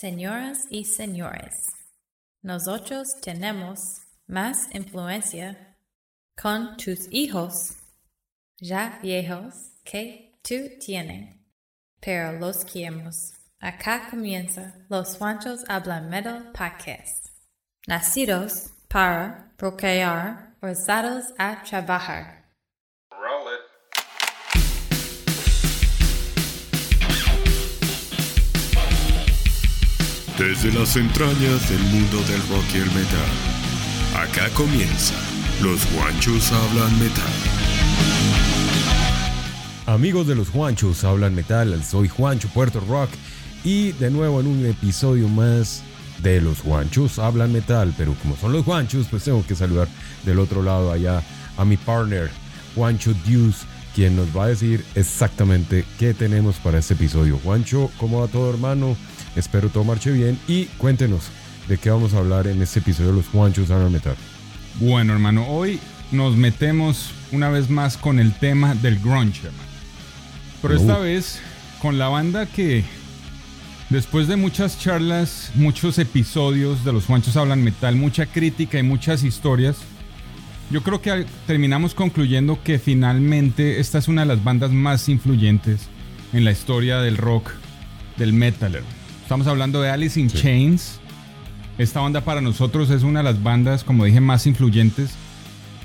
Señoras y señores, nosotros tenemos más influencia con tus hijos ya viejos que tú tienen, pero los queremos. Acá comienza Los Juanchos Hablan Metal Podcast. Nacidos para procrear, forzados a trabajar. Desde las entrañas del mundo del rock y el metal. Acá comienza. Los guanchos hablan metal. Amigos de los Juanchos hablan metal, soy Juancho Puerto Rock y de nuevo en un episodio más de los Juanchos hablan metal, pero como son los Juanchos, pues tengo que saludar del otro lado allá a mi partner Juancho Deuce, quien nos va a decir exactamente qué tenemos para este episodio. Juancho, ¿cómo va todo hermano? Espero todo marche bien y cuéntenos de qué vamos a hablar en este episodio de los Juanchos hablan metal. Bueno, hermano, hoy nos metemos una vez más con el tema del grunge, hermano. Pero esta Uh. vez con la banda que después de muchas charlas, muchos episodios de los Juanchos hablan metal, mucha crítica y muchas historias, yo creo que terminamos concluyendo que finalmente esta es una de las bandas más influyentes en la historia del rock, del metal. Estamos hablando de Alice in Chains. Esta banda para nosotros es una de las bandas, como dije, más influyentes.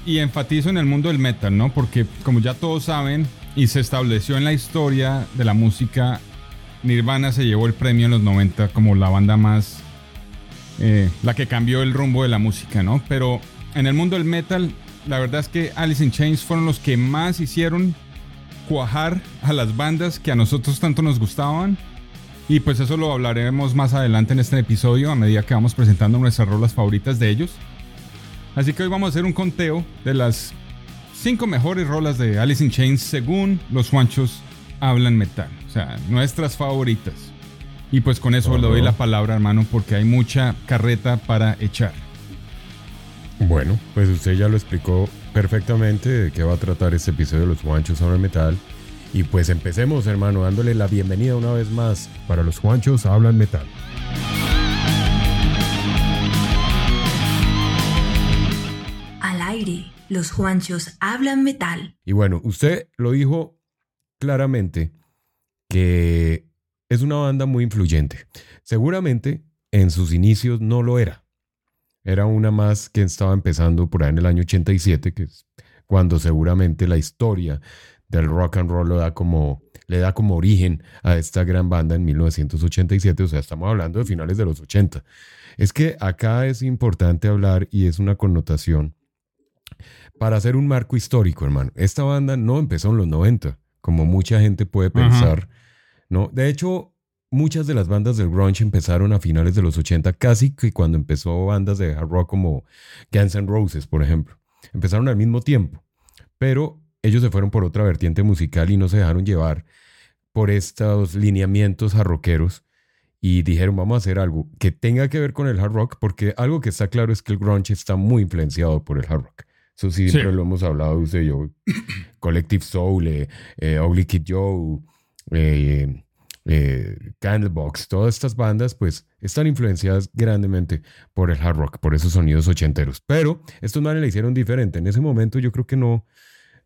Y enfatizo en el mundo del metal, ¿no? Porque como ya todos saben y se estableció en la historia de la música, Nirvana se llevó el premio en los 90 como la banda más... eh, la que cambió el rumbo de la música, ¿no? Pero en el mundo del metal, la verdad es que Alice in Chains fueron los que más hicieron cuajar a las bandas que a nosotros tanto nos gustaban. Y pues eso lo hablaremos más adelante en este episodio a medida que vamos presentando nuestras rolas favoritas de ellos. Así que hoy vamos a hacer un conteo de las 5 mejores rolas de Alice in Chains según los Juanchos hablan metal. O sea, nuestras favoritas. Y pues con eso le doy la palabra, hermano, porque hay mucha carreta para echar. Bueno, pues usted ya lo explicó perfectamente de qué va a tratar este episodio de los Juanchos hablan metal. Y pues empecemos, hermano, dándole la bienvenida una vez más para los Juanchos hablan metal. Al aire, los Juanchos hablan metal. Y bueno, usted lo dijo claramente que es una banda muy influyente. Seguramente en sus inicios no lo era. Era una más que estaba empezando por ahí en el año 87, que es cuando seguramente la historia del rock and roll lo da como, le da como origen a esta gran banda en 1987. O sea, estamos hablando de finales de los 80. Es que acá es importante hablar y es una connotación para hacer un marco histórico, hermano. Esta banda no empezó en los 90, como mucha gente puede Ajá. pensar, ¿no? De hecho, muchas de las bandas del grunge empezaron a finales de los 80, casi que cuando empezó bandas de hard rock como Guns N' Roses, por ejemplo. Empezaron al mismo tiempo, pero ellos se fueron por otra vertiente musical y no se dejaron llevar por estos lineamientos jarroqueros y dijeron, vamos a hacer algo que tenga que ver con el hard rock, porque algo que está claro es que el grunge está muy influenciado por el hard rock. Eso sí, siempre lo hemos hablado usted y yo. Collective Soul, eh, eh, Ugly Kid Joe, eh, eh, Candlebox, todas estas bandas pues están influenciadas grandemente por el hard rock, por esos sonidos ochenteros. Pero estos manes le hicieron diferente. En ese momento yo creo que no,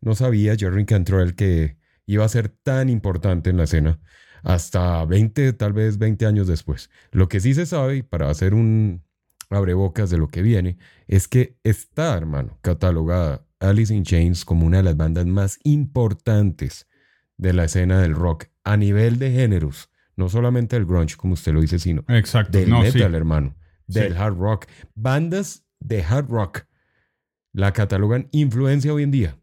no sabía Jerry Cantrell que iba a ser tan importante en la escena hasta 20, tal vez 20 años después. Lo que sí se sabe, y para hacer un abrebocas de lo que viene, es que está, hermano, catalogada Alice in Chains como una de las bandas más importantes de la escena del rock a nivel de géneros, no solamente del grunge, como usted lo dice, sino Exacto. del no, sí. metal, hermano, del Sí. hard rock. Bandas de hard rock la catalogan influencia hoy en día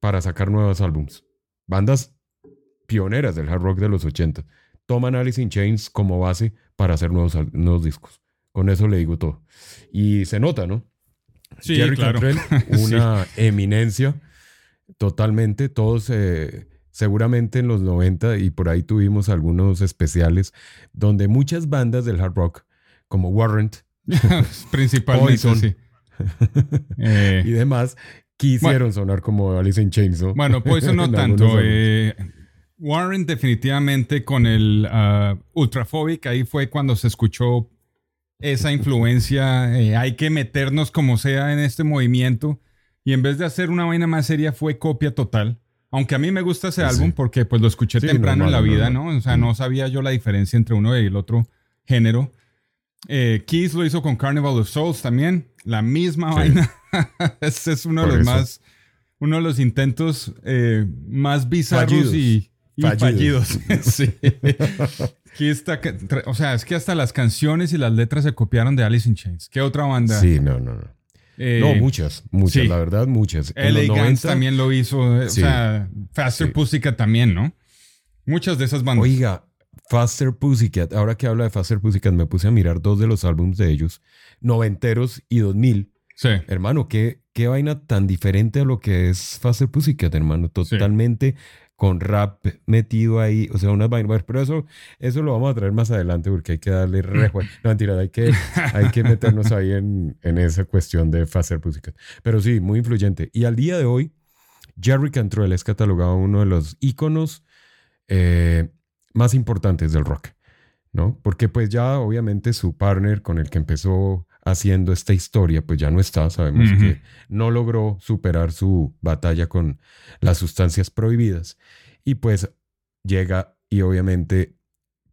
para sacar nuevos álbums. Bandas pioneras del hard rock de los 80 toman Alice in Chains como base para hacer nuevos, nuevos discos. Con eso le digo todo. Y se nota, ¿no? Sí, Jerry claro. Cantrell, una eminencia totalmente. Todos, eh, seguramente en los 90 y por ahí tuvimos algunos especiales donde muchas bandas del hard rock, como Warrant Principalmente, Poison. sí. Eh, y demás, quisieron sonar como Alice in Chains. ¿no? Bueno, Poison no tanto. eh, Warren definitivamente con el uh, Ultraphobic, ahí fue cuando se escuchó esa influencia, eh, hay que meternos como sea en este movimiento y en vez de hacer una vaina más seria fue copia total. Aunque a mí me gusta ese álbum porque pues lo escuché temprano en la vida, ¿no? O sea, no sabía yo la diferencia entre uno y el otro género. Eh, Keith lo hizo con Carnival of Souls también, la misma vaina. Ese es uno de los más, uno de los intentos eh, más bizarros y, fallidos. sí. o sea, es que hasta las canciones y las letras se copiaron de Alice in Chains. ¿Qué otra banda? Sí, no, no, no. Eh, no, muchas, muchas, la verdad, muchas. LA Guns también lo hizo. Eh, o sea, Faster Pussycat también, ¿no? Muchas de esas bandas. Oiga, Faster Pussycat, ahora que habla de Faster Pussycat, me puse a mirar dos de los álbumes de ellos, noventeros y 2000. Sí. Hermano, qué, qué vaina tan diferente a lo que es Faster Pussycat, hermano. Totalmente con rap metido ahí, o sea, unas vainas, pero eso, eso lo vamos a traer más adelante porque hay que darle rejuego. No, mentira, hay que, hay que meternos ahí en, en esa cuestión de Faster Pussycat. Pero sí, muy influyente. Y al día de hoy, Jerry Cantrell es catalogado uno de los íconos eh, más importantes del rock, ¿no? Porque pues ya obviamente su partner con el que empezó haciendo esta historia, pues ya no está. Sabemos que no logró superar su batalla con las sustancias prohibidas y pues llega y obviamente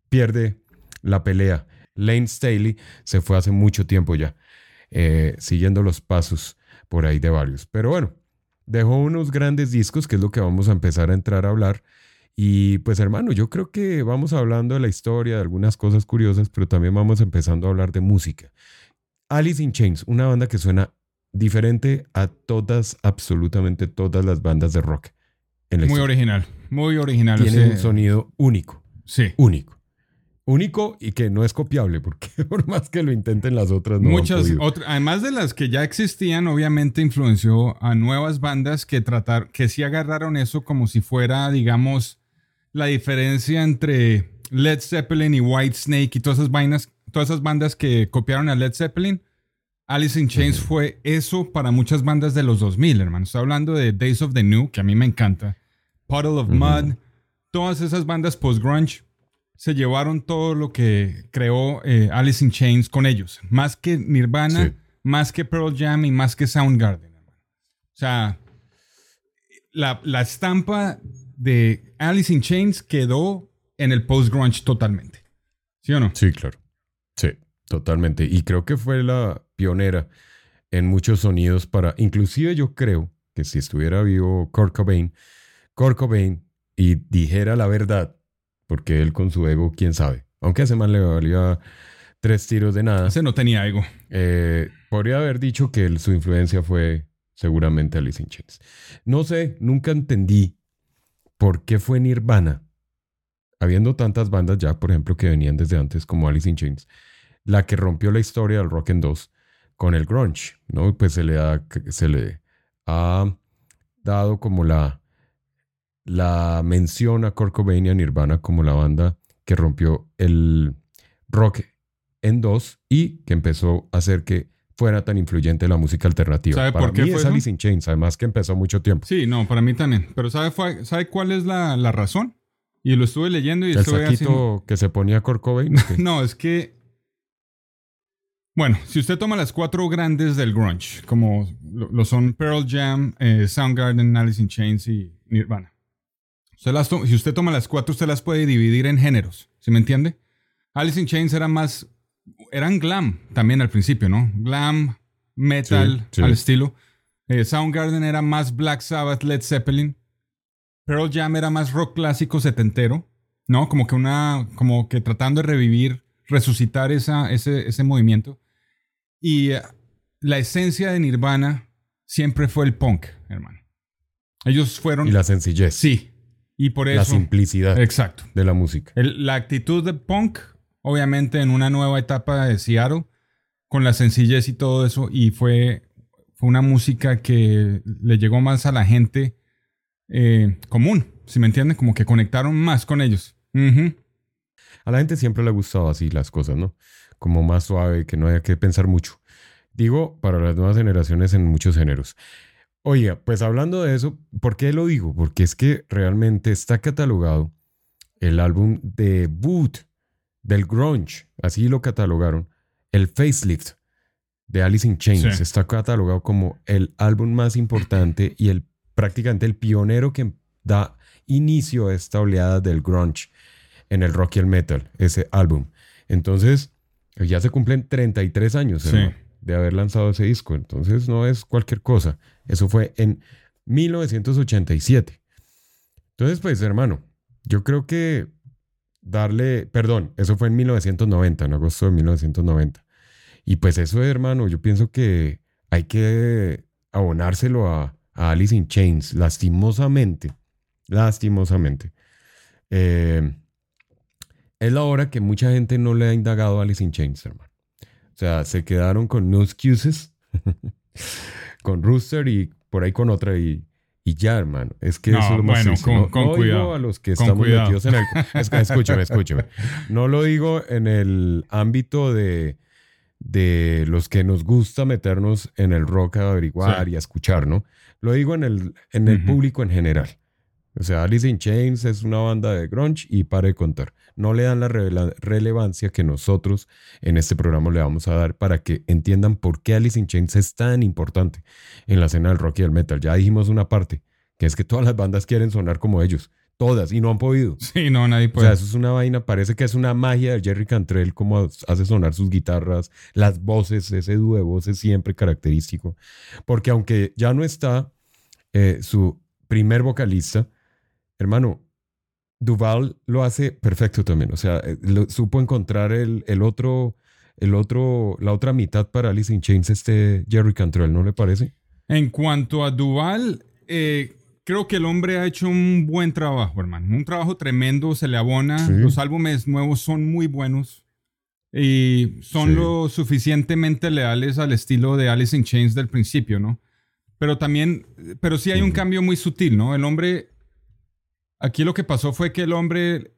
pierde la pelea. Lane Staley se fue hace mucho tiempo ya, eh, siguiendo los pasos por ahí de varios. Pero bueno, dejó unos grandes discos, que es lo que vamos a empezar a entrar a hablar. Y pues hermano, yo creo que vamos hablando de la historia, de algunas cosas curiosas, pero también vamos empezando a hablar de música. Alice in Chains, una banda que suena diferente a todas, absolutamente todas las bandas de rock. muy original, muy original. Tiene un sonido único. Sí. Único. Único y que no es copiable, porque por más que lo intenten las otras, no Muchas otras, además de las que ya existían, obviamente influenció a nuevas bandas que tratar, que sí agarraron eso como si fuera, digamos, la diferencia entre Led Zeppelin y White Snake y todas esas vainas todas esas bandas que copiaron a Led Zeppelin, Alice in Chains fue eso para muchas bandas de los 2000, hermano. Estoy hablando de Days of the New, que a mí me encanta. Puddle of Mud, todas esas bandas post-grunge se llevaron todo lo que creó eh, Alice in Chains con ellos. Más que Nirvana, más que Pearl Jam y más que Soundgarden. Hermano. O sea, la, la estampa de Alice in Chains quedó en el post-grunge totalmente. ¿Sí o no? Sí, claro. Totalmente. Y creo que fue la pionera en muchos sonidos para, inclusive yo creo que si estuviera vivo Kurt Cobain, Kurt Cobain y dijera la verdad, porque él con su ego, quién sabe, aunque a ese man le valía tres tiros de nada. Ese no tenía ego. Eh, podría haber dicho que su influencia fue seguramente Alice in Chains. No sé, nunca entendí por qué fue Nirvana, habiendo tantas bandas ya, por ejemplo, que venían desde antes como Alice in Chains, la que rompió la historia del rock and 2 con el grunge, ¿no? Pues se le, da, se le ha dado como la, la mención a Kurt Cobain y a Nirvana como la banda que rompió el rock en dos y que empezó a hacer que fuera tan influyente la música alternativa. ¿Sabe para por qué mí fue es eso? Alice in Chains, además que empezó mucho tiempo. Sí, no, para mí también. Pero ¿sabe, fue- ¿sabe cuál es la, la razón? Y lo estuve leyendo y El estuve saquito haciendo... que se ponía Kurt. No, es que... Bueno, si usted toma las cuatro grandes del grunge, como lo, lo son Pearl Jam, eh, Soundgarden, Alice in Chains y Nirvana. Usted las to- si usted toma las cuatro, usted las puede dividir en géneros, ¿sí me entiende? Alice in Chains era más... Eran glam también al principio, ¿no? Glam, metal, Sí, sí. al estilo. Eh, Soundgarden era más Black Sabbath, Led Zeppelin. Pearl Jam era más rock clásico setentero, ¿no? Como que una, como que tratando de revivir, resucitar esa, ese, ese movimiento. Y eh, la esencia de Nirvana siempre fue el punk, hermano. Ellos fueron... y la sencillez. Sí. Y por La eso... simplicidad Exacto. de la música. El- la actitud de punk, obviamente en una nueva etapa de Seattle, con la sencillez y todo eso, y fue, fue una música que le llegó más a la gente eh, común, si me entienden, como que conectaron más con ellos. A la gente siempre le ha gustado así las cosas, ¿no? Como más suave, que no haya que pensar mucho. Digo, para las nuevas generaciones en muchos géneros. Oiga, pues hablando de eso, ¿por qué lo digo? Porque es que realmente está catalogado el álbum debut del grunge, así lo catalogaron, el facelift de Alice in Chains Sí. está catalogado como el álbum más importante y el prácticamente el pionero que da inicio a esta oleada del grunge en el rock y el metal, ese álbum. Entonces, ya se cumplen 33 años Sí. hermano, de haber lanzado ese disco. Entonces, no es cualquier cosa. Eso fue en 1987. Entonces, pues, hermano, yo creo que darle, perdón, eso fue en 1990, en agosto de 1990. Y pues eso, hermano, yo pienso que hay que abonárselo a, a Alice in Chains, lastimosamente, lastimosamente. Eh, es la hora que mucha gente no le ha indagado a Alice in Chains, hermano. O sea, se quedaron con No Excuses, con Rooster y por ahí con otra y, y ya, hermano. Es que No, eso es lo más bueno, con- no, con no digo cuidado, a los que estamos cuidado. metidos en el... Escúchame, escúchame. No lo digo en el ámbito de, de los que nos gusta meternos en el rock a averiguar Sí. y a escuchar, ¿no? Lo digo en el, en el público en general. O sea, Alice in Chains es una banda de grunge y para de contar. No le dan la relevancia que nosotros en este programa le vamos a dar para que entiendan por qué Alice in Chains es tan importante en la escena del rock y del metal. Ya dijimos una parte, que es que todas las bandas quieren sonar como ellos. Todas, y no han podido. Sí, no, nadie O puede. sea, eso es una vaina, parece que es una magia de Jerry Cantrell, como hace sonar sus guitarras, las voces, ese dúo de voces siempre característico. Porque aunque ya no está eh, su primer vocalista, hermano, Duval lo hace perfecto también. O sea, eh, lo- supo encontrar el, el otro, el otro, la otra mitad para Alice in Chains, este Jerry Cantrell, ¿no le parece? En cuanto a Duval, eh, creo que el hombre ha hecho un buen trabajo, hermano. Un trabajo tremendo, se le abona. Sí. Los álbumes nuevos son muy buenos y son Sí. lo suficientemente leales al estilo de Alice in Chains del principio, ¿no? Pero también, pero sí hay un cambio muy sutil, ¿no? El hombre, aquí lo que pasó fue que el hombre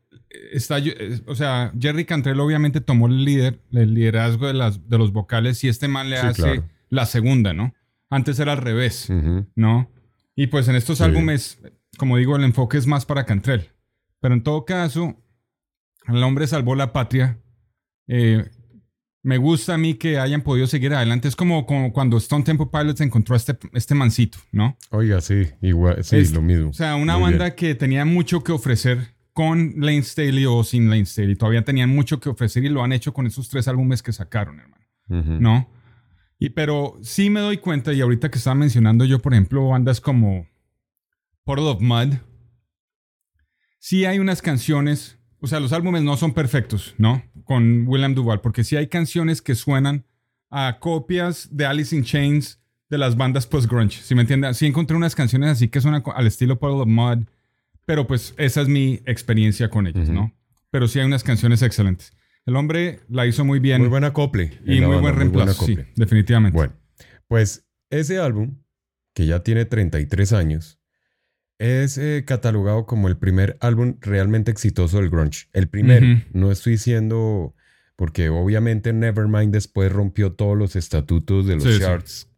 está, eh, o sea, Jerry Cantrell obviamente tomó el líder, el liderazgo de, las, de los vocales y este man le Sí, hace claro. la segunda, ¿no? Antes era al revés. ¿no? Y pues en estos Sí. álbumes, como digo, el enfoque es más para Cantrell. Pero en todo caso, el hombre salvó la patria. Eh, me gusta a mí que hayan podido seguir adelante. Es como, como cuando Stone Temple Pilots encontró a este, este mancito, ¿no? Oiga, sí, igual, sí, Es- lo mismo. O sea, una Muy banda bien. que tenía mucho que ofrecer con Lane Staley o sin Lane Staley. Todavía tenían mucho que ofrecer y lo han hecho con esos tres álbumes que sacaron, hermano. ¿no? Y pero sí me doy cuenta, y ahorita que estaba mencionando yo, por ejemplo, bandas como Portal of Mud, sí hay unas canciones, o sea, los álbumes no son perfectos, ¿no? Con William Duval, porque sí hay canciones que suenan a copias de Alice in Chains de las bandas post-grunge, ¿sí me entiendes? Sí encontré unas canciones así que suenan al estilo Portal of Mud, pero pues esa es mi experiencia con ellas. ¿no? Pero sí hay unas canciones excelentes. El hombre la hizo muy bien. Muy buen acople. Y muy banda, buen reemplazo, sí, definitivamente. Bueno, pues ese álbum, que ya tiene 33 años, es eh, catalogado como el primer álbum realmente exitoso del grunge. El primero. No estoy diciendo, porque obviamente Nevermind después rompió todos los estatutos de los Sí, sí. charts.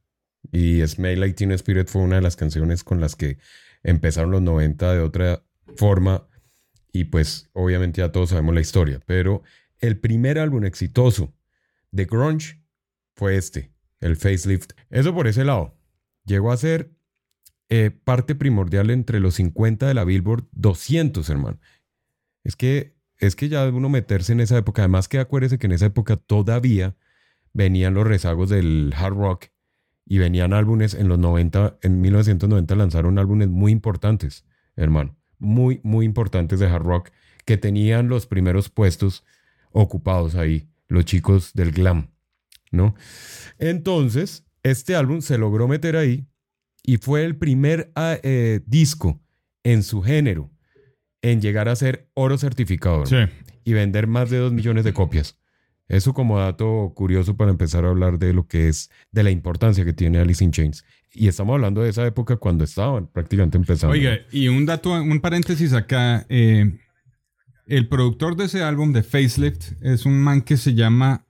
Y Smell Like Teen Spirit fue una de las canciones con las que empezaron los 90 de otra forma. Y pues obviamente ya todos sabemos la historia. Pero el primer álbum exitoso de grunge fue este, el facelift. Eso por ese lado. Llegó a ser eh, parte primordial entre los 50 de la Billboard 200, hermano. Es que, es que ya uno meterse en esa época, además que acuérdese que en esa época todavía venían los rezagos del hard rock y venían álbumes en los 90, en 1990 lanzaron álbumes muy importantes, hermano, muy, muy importantes de hard rock que tenían los primeros puestos ocupados ahí, los chicos del glam, ¿no? Entonces, este álbum se logró meter ahí y fue el primer ah, eh, disco en su género en llegar a ser oro certificado Sí. y vender más de dos millones de copias. Eso como dato curioso para empezar a hablar de lo que es, de la importancia que tiene Alice in Chains. Y estamos hablando de esa época cuando estaban prácticamente empezando. Oiga, y un dato, un paréntesis acá. eh, el productor de ese álbum de Facelift es un man que se llama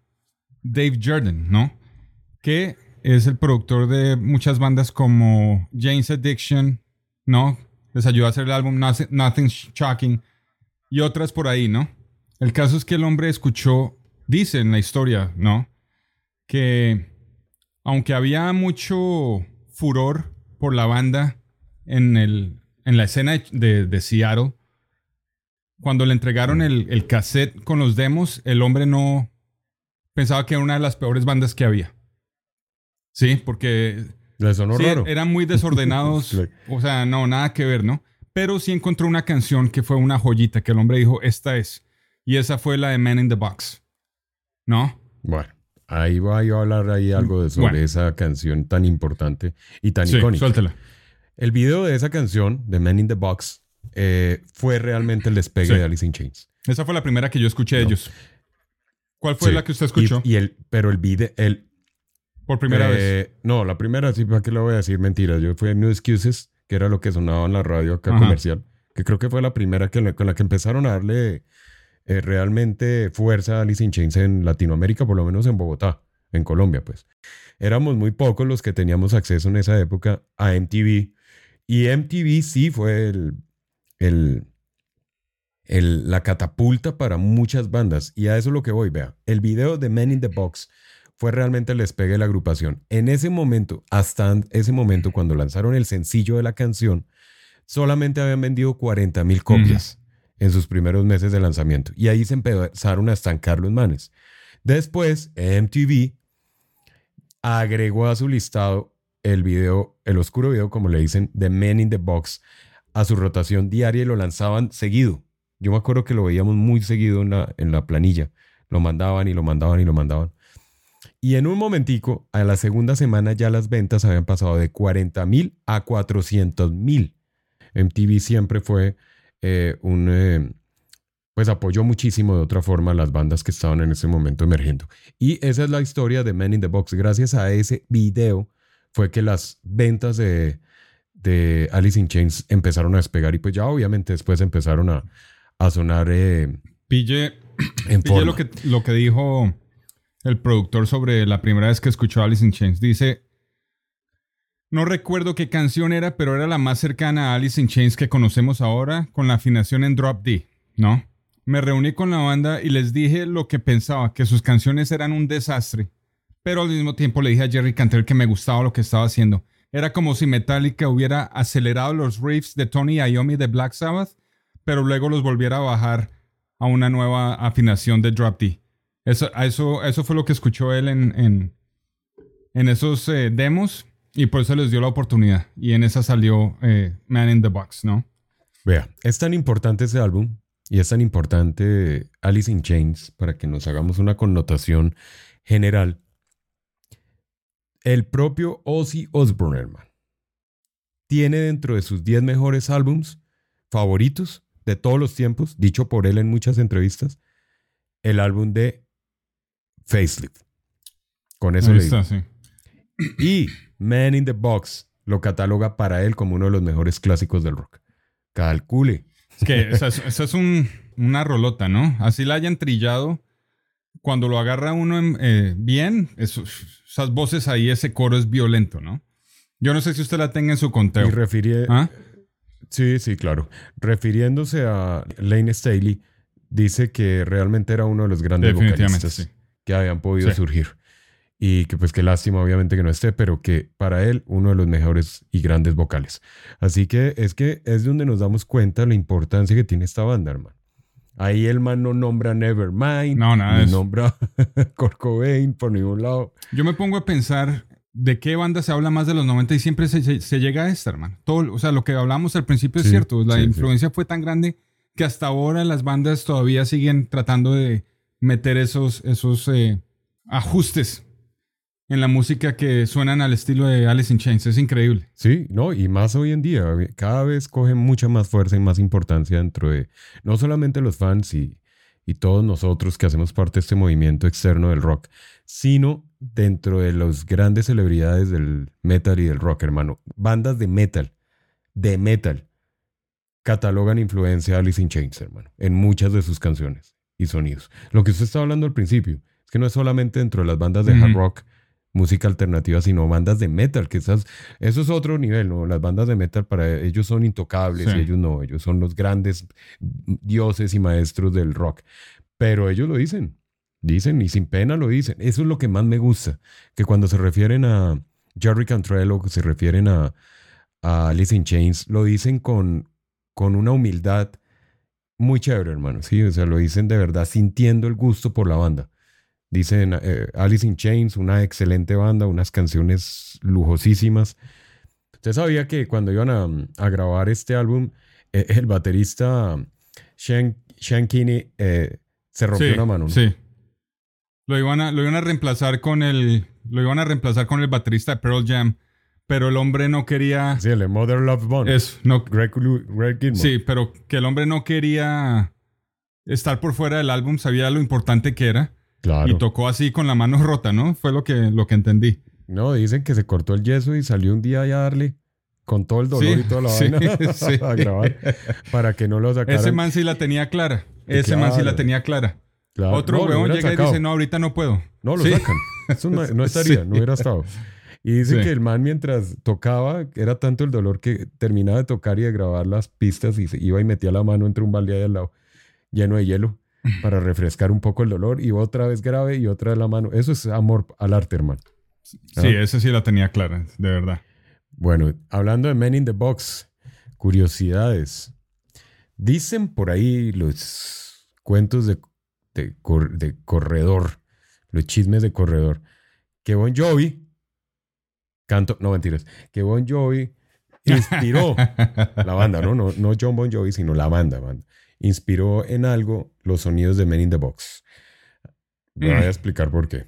Dave Jordan, ¿no? Que es el productor de muchas bandas como Jane's Addiction, ¿no? Les ayudó a hacer el álbum Nothing, Nothing's Shocking. y otras por ahí, ¿no? El caso es que el hombre escuchó, dice en la historia, ¿no? Que aunque había mucho furor por la banda en, el, en la escena de, de Seattle, cuando le entregaron el, el cassette con los demos, el hombre no pensaba que era una de las peores bandas que había. Sí, porque Le sonó sí, raro. eran muy desordenados. O sea, no, nada que ver, ¿no? Pero sí encontró una canción que fue una joyita que el hombre dijo, esta es. Y esa fue la de Man in the Box. ¿No? Bueno, ahí voy yo a hablar ahí algo de sobre Bueno. esa canción tan importante y tan Sí, icónica. suéltela. El video de esa canción, de Man in the Box, eh, fue realmente el despegue Sí. de Alice in Chains. Esa fue la primera que yo escuché de No. ellos. ¿Cuál fue Sí. la que usted escuchó? Y, y el, pero el video, el, por primera vez. eh, No, la primera sí, ¿para qué le voy a decir mentiras? Yo fui a New Excuses, que era lo que sonaba en la radio acá Ajá. comercial, que creo que fue la primera que, con la que empezaron a darle eh, realmente fuerza a Alice in Chains en Latinoamérica, por lo menos en Bogotá, en Colombia, pues. Éramos muy pocos los que teníamos acceso en esa época a MTV. Y MTV sí fue el, el, el- la catapulta para muchas bandas. Y a eso es lo que voy, vea. El video de Men in the Box fue realmente el despegue de la agrupación. En ese momento, hasta ese momento, cuando lanzaron el sencillo de la canción, solamente habían vendido 40 mil copias en sus primeros meses de lanzamiento. Y ahí se empezaron a estancar los manes. Después, MTV agregó a su listado el video, el oscuro video, como le dicen, de Men in the Box, a su rotación diaria y lo lanzaban seguido. Yo me acuerdo que lo veíamos muy seguido en la, en la planilla. Lo mandaban y lo mandaban y lo mandaban. Y en un momentico, a la segunda semana ya las ventas habían pasado de 40 mil a 400 mil. MTV siempre fue eh, un... eh, pues apoyó muchísimo de otra forma a las bandas que estaban en ese momento emergiendo. Y esa es la historia de Men in the Box. Gracias a ese video fue que las ventas de, de Alice in Chains empezaron a despegar y pues ya obviamente después empezaron a, a sonar eh, Pille, en pille forma. lo que, lo que dijo el productor sobre la primera vez que escuchó Alice in Chains. Dice, no recuerdo qué canción era, pero era la más cercana a Alice in Chains que conocemos ahora, con la afinación en drop D, ¿no? Me reuní con la banda y les dije lo que pensaba, que sus canciones eran un desastre. Pero al mismo tiempo le dije a Jerry Cantrell que me gustaba lo que estaba haciendo. Era como si Metallica hubiera acelerado los riffs de Tony Iommi de Black Sabbath, pero luego los volviera a bajar a una nueva afinación de drop D. Eso, eso, eso fue lo que escuchó él en, en, en esos eh, demos y por eso les dio la oportunidad. Y en esa salió eh, Man in the Box, ¿no? Vea, es tan importante ese álbum y es tan importante Alice in Chains para que nos hagamos una connotación general. El propio Ozzy Osbourne, hermano, tiene dentro de sus 10 mejores álbums favoritos de todos los tiempos, dicho por él en muchas entrevistas, el álbum de Facelift. Con eso Ahí le digo. está, sí. Y Man in the Box lo cataloga para él como uno de los mejores clásicos del rock. Calcule. Es que esa es, esa es un- una rolota, ¿no? Así la hayan trillado. Cuando lo agarra uno en- eh, bien, eso- esas voces ahí, ese coro es violento, ¿no? Yo no sé si usted la tenga en su conteo. Y refiere, ¿Ah? sí, sí, claro. Refiriéndose a Lane Staley, dice que realmente era uno de los grandes Definitivamente, vocalistas sí. Que habían podido Sí. surgir. Y que pues qué lástima obviamente que no esté, pero que para él uno de los mejores y grandes vocales. Así que es que es donde nos damos cuenta la importancia que tiene esta banda, hermano. Ahí el man no nombra Nevermind, No, nada ni eso. nombra Kurt Cobain por ningún lado. Yo me pongo a pensar de qué banda se habla más de los 90 y siempre se, se- se llega a esta, hermano. Todo, o sea, lo que hablamos al principio es cierto. La sí, sí. influencia fue tan grande que hasta ahora las bandas todavía siguen tratando de meter esos, esos eh, ajustes en la música que suenan al estilo de Alice in Chains. Es increíble. Sí, no, y más hoy en día, cada vez cogen mucha más fuerza y más importancia dentro de no solamente los fans y, y todos nosotros que hacemos parte de este movimiento externo del rock, sino dentro de las grandes celebridades del metal y del rock, hermano. Bandas de metal, de metal, catalogan influencia de Alice in Chains, hermano, en muchas de sus canciones y sonidos. Lo que usted estaba hablando al principio, es que no es solamente dentro de las bandas de hard rock música alternativa, sino bandas de metal, que esas, eso es otro nivel, ¿no? Las bandas de metal para ellos son intocables Sí. y ellos no, ellos son los grandes dioses y maestros del rock. Pero ellos lo dicen, dicen y sin pena lo dicen. Eso es lo que más me gusta, que cuando se refieren a Jerry Cantrell o que se refieren a, a Alice in Chains, lo dicen con, con una humildad muy chévere, hermano. Sí, o sea, lo dicen de verdad sintiendo el gusto por la banda. Dicen eh, Alice in Chains, una excelente banda, unas canciones lujosísimas. Usted sabía que cuando iban a, a grabar este álbum, eh, el baterista Sean, Sean Kinney eh, se rompió sí, una mano. ¿no? Sí. Lo iban, a, lo iban a reemplazar con el. Lo iban a reemplazar con el baterista de Pearl Jam. Pero el hombre no quería. Sí, el Mother Love Bone. Eso, no, Greg, Greg. Sí, pero que el hombre no quería estar por fuera del álbum, sabía lo importante que era. claro. Y tocó así con la mano rota, ¿no? Fue lo que, lo que entendí. No, dicen que se cortó el yeso y salió un día a darle con todo el dolor Sí, y toda la sí, vaina sí. a grabar para que no lo sacaran. Ese man sí la tenía clara. Ese man sí la Claro. tenía clara. Claro. Otro No, huevón llega y sacado. dice, no, ahorita no puedo. No, lo sacan. Eso no, no estaría, no hubiera estado. Y dicen Sí. que el man mientras tocaba, era tanto el dolor que terminaba de tocar y de grabar las pistas y se iba y metía la mano entre un balde ahí al lado, lleno de hielo, para refrescar un poco el dolor y otra vez grave y otra de la mano. Eso es amor al arte, hermano. Sí, Ah. ese sí la tenía clara, de verdad. Bueno, hablando de Men in the Box, curiosidades. Dicen por ahí los cuentos de, de de corredor, los chismes de corredor, que Bon Jovi, canto, no mentiras, que Bon Jovi inspiró la banda, ¿no? No, no John Bon Jovi, sino la banda, banda. Inspiró en algo los sonidos de Men in the Box. Voy a Mm. explicar por qué.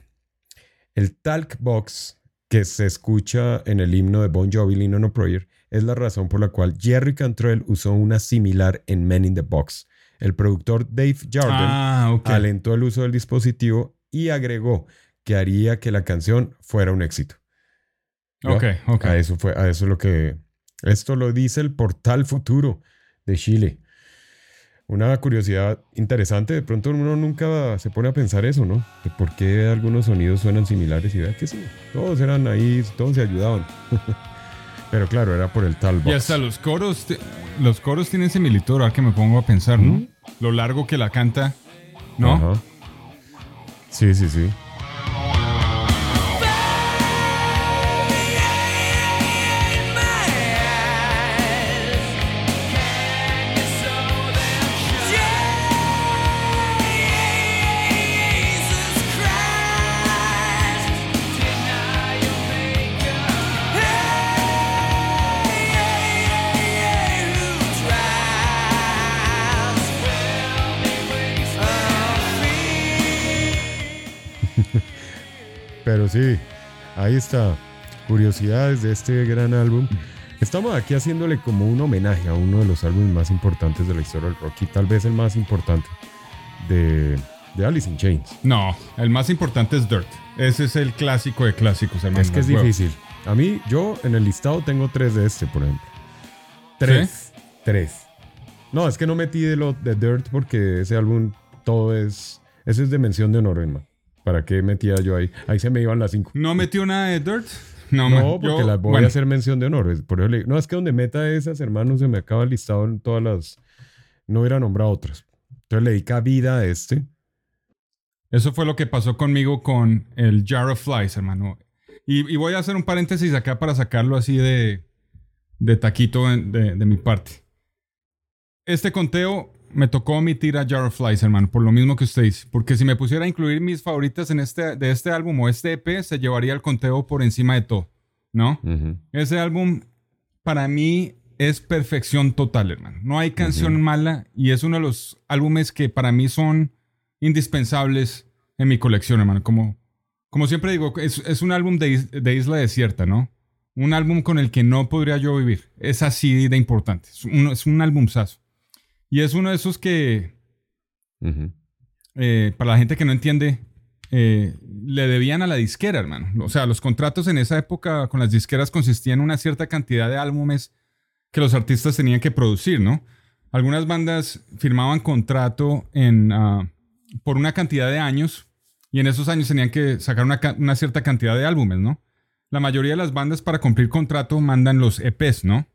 El talk box que se escucha en el himno de Bon Jovi, on a Prayer, es la razón por la cual Jerry Cantrell usó una similar en Men in the Box. El productor Dave Jarden ah, alentó el uso del dispositivo y agregó que haría que la canción fuera un éxito. ¿Ya? Ok, ok. A eso fue, a eso es lo que. Esto lo dice el portal futuro de Chile. Una curiosidad interesante, de pronto uno nunca se pone a pensar eso, ¿no? De por qué algunos sonidos suenan similares y vea que sí, todos eran ahí, todos se ayudaban. Pero claro, era por el tal Y box. hasta los coros, te- los coros tienen similitud, ahora que me pongo a pensar, ¿no? ¿Mm? Lo largo que la canta, ¿no? Ajá. Sí, sí, sí. Pero sí, ahí está. Curiosidades de este gran álbum. Estamos aquí haciéndole como un homenaje a uno de los álbumes más importantes de la historia del rock y tal vez el más importante de, de Alice in Chains. No, el más importante es Dirt. Ese es el clásico de clásicos, hermano. Es que es difícil. A mí, yo en el listado tengo tres de este, por ejemplo. Tres. Tres. No, es que no metí de lo de Dirt porque ese álbum todo es. Ese es de mención de honor, hermano. ¿Para qué metía yo ahí? Ahí se me iban las cinco. ¿No metió nada de Dirt? No, No, porque yo- las voy bueno, a hacer mención de honor. Por eso le- no, es que donde meta esas, hermanos, se me acaba el listado en todas las. No hubiera nombrado otras. Entonces le di cabida a este. Eso fue lo que pasó conmigo con el Jar of Flies, hermano. Y, y voy a hacer un paréntesis acá para sacarlo así de, de taquito de mi parte. Este conteo me tocó omitir a Jar of Flies, hermano, por lo mismo que usted dice. Porque si me pusiera a incluir mis favoritas en este, de este álbum o este EP, se llevaría el conteo por encima de todo, ¿no? Ese álbum para mí es perfección total, hermano. No hay canción mala y es uno de los álbumes que para mí son indispensables en mi colección, hermano. Como, como siempre digo, es, es un álbum de, is- de isla desierta, ¿no? Un álbum con el que no podría yo vivir. Es así de importante. Es un, es un álbumzazo. Y es uno de esos que, eh, para la gente que no entiende, eh, le debían a la disquera, hermano. O sea, los contratos en esa época con las disqueras consistían en una cierta cantidad de álbumes que los artistas tenían que producir, ¿no? Algunas bandas firmaban contrato en, ah, por una cantidad de años Y en esos años tenían que sacar una, una cierta cantidad de álbumes, ¿no? La mayoría de las bandas para cumplir contrato mandan los EPs, ¿no?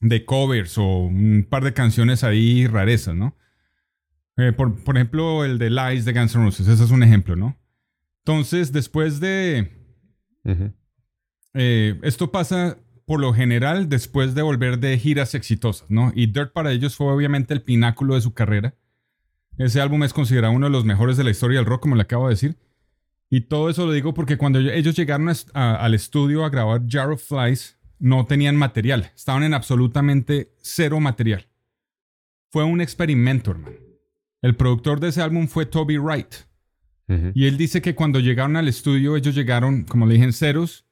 De covers o un par de canciones ahí rarezas, ¿no? Eh, por, por ejemplo, el de Lies de Guns N' Roses, ese es un ejemplo, ¿no? Entonces, después de... Eh, esto pasa por lo general después de volver de giras exitosas, ¿no? Y Dirt para ellos fue obviamente el pináculo de su carrera. Ese álbum es considerado uno de los mejores de la historia del rock, como le acabo de decir. Y todo eso lo digo porque cuando ellos llegaron a- a- al estudio a grabar Jar of Flies, no tenían material. Estaban en absolutamente cero material. Fue un experimento, hermano. El productor de ese álbum fue Toby Wright. Y él dice que cuando llegaron al estudio, ellos llegaron, como le dije, en ceros.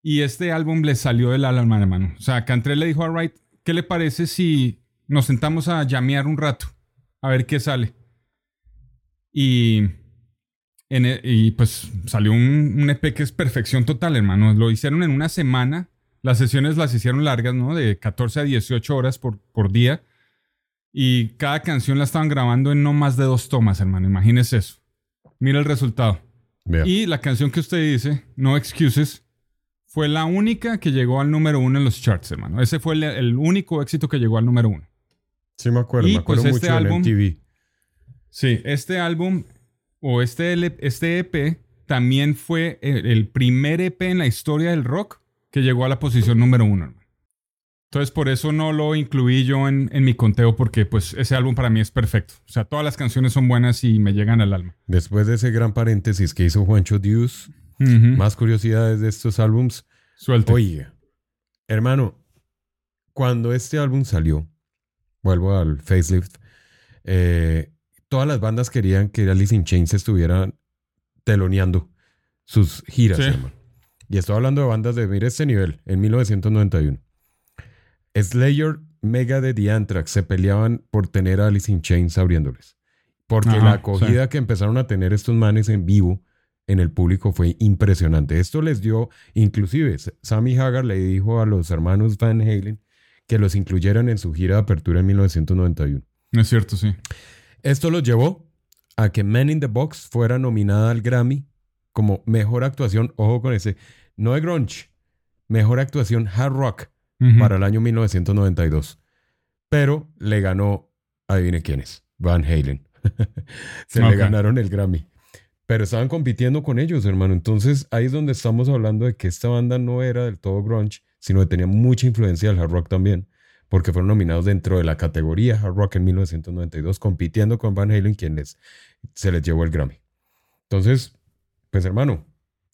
Y este álbum les salió del alma, hermano. O sea, Cantrell le dijo a Wright, ¿qué le parece si nos sentamos a llamear un rato? A ver qué sale. Y, en e- y pues salió un, un EP que es perfección total, hermano. Lo hicieron en una semana. Las sesiones las hicieron largas, ¿no? De 14 a 18 horas por, por día. Y cada canción la estaban grabando en no más de dos tomas, hermano. Imagínese eso. Mira el resultado. Y la canción que usted dice, No Excuses, fue la única que llegó al número uno en los charts, hermano. Ese fue el, el único éxito que llegó al número uno. Sí, me acuerdo. Y, me acuerdo pues, este mucho álbum- en MTV. Sí, este álbum o este, este EP también fue el, el primer EP en la historia del rock que llegó a la posición número uno. hermano. Entonces por eso no lo incluí yo en, en mi conteo porque pues ese álbum para mí es perfecto. O sea, todas las canciones son buenas y me llegan al alma. Después de ese gran paréntesis que hizo Juancho Dios, más curiosidades de estos álbums. Suelte. Oye, hermano, cuando este álbum salió, vuelvo al facelift, eh, todas las bandas querían que Alice in Chains estuvieran teloneando sus giras, Sí. hermano. Y estoy hablando de bandas de, mire este nivel, en 1991. Slayer, Megadeth y Anthrax se peleaban por tener a Alice in Chains abriéndoles. Porque Ajá, la acogida que empezaron a tener estos manes en vivo en el público fue impresionante. Esto les dio, inclusive, Sammy Hagar le dijo a los hermanos Van Halen que los incluyeran en su gira de apertura en 1991. Es cierto, sí. Esto los llevó a que Man in the Box fuera nominada al Grammy como mejor actuación, ojo con ese, no de grunge, mejor actuación hard rock para el año 1992. Pero le ganó, adivine quiénes, Van Halen. Se le ganaron el Grammy. Pero estaban compitiendo con ellos, hermano. Entonces ahí es donde estamos hablando de que esta banda no era del todo grunge, sino que tenía mucha influencia del hard rock también, porque fueron nominados dentro de la categoría hard rock en 1992, compitiendo con Van Halen, quien les, se les llevó el Grammy. Entonces, pues hermano,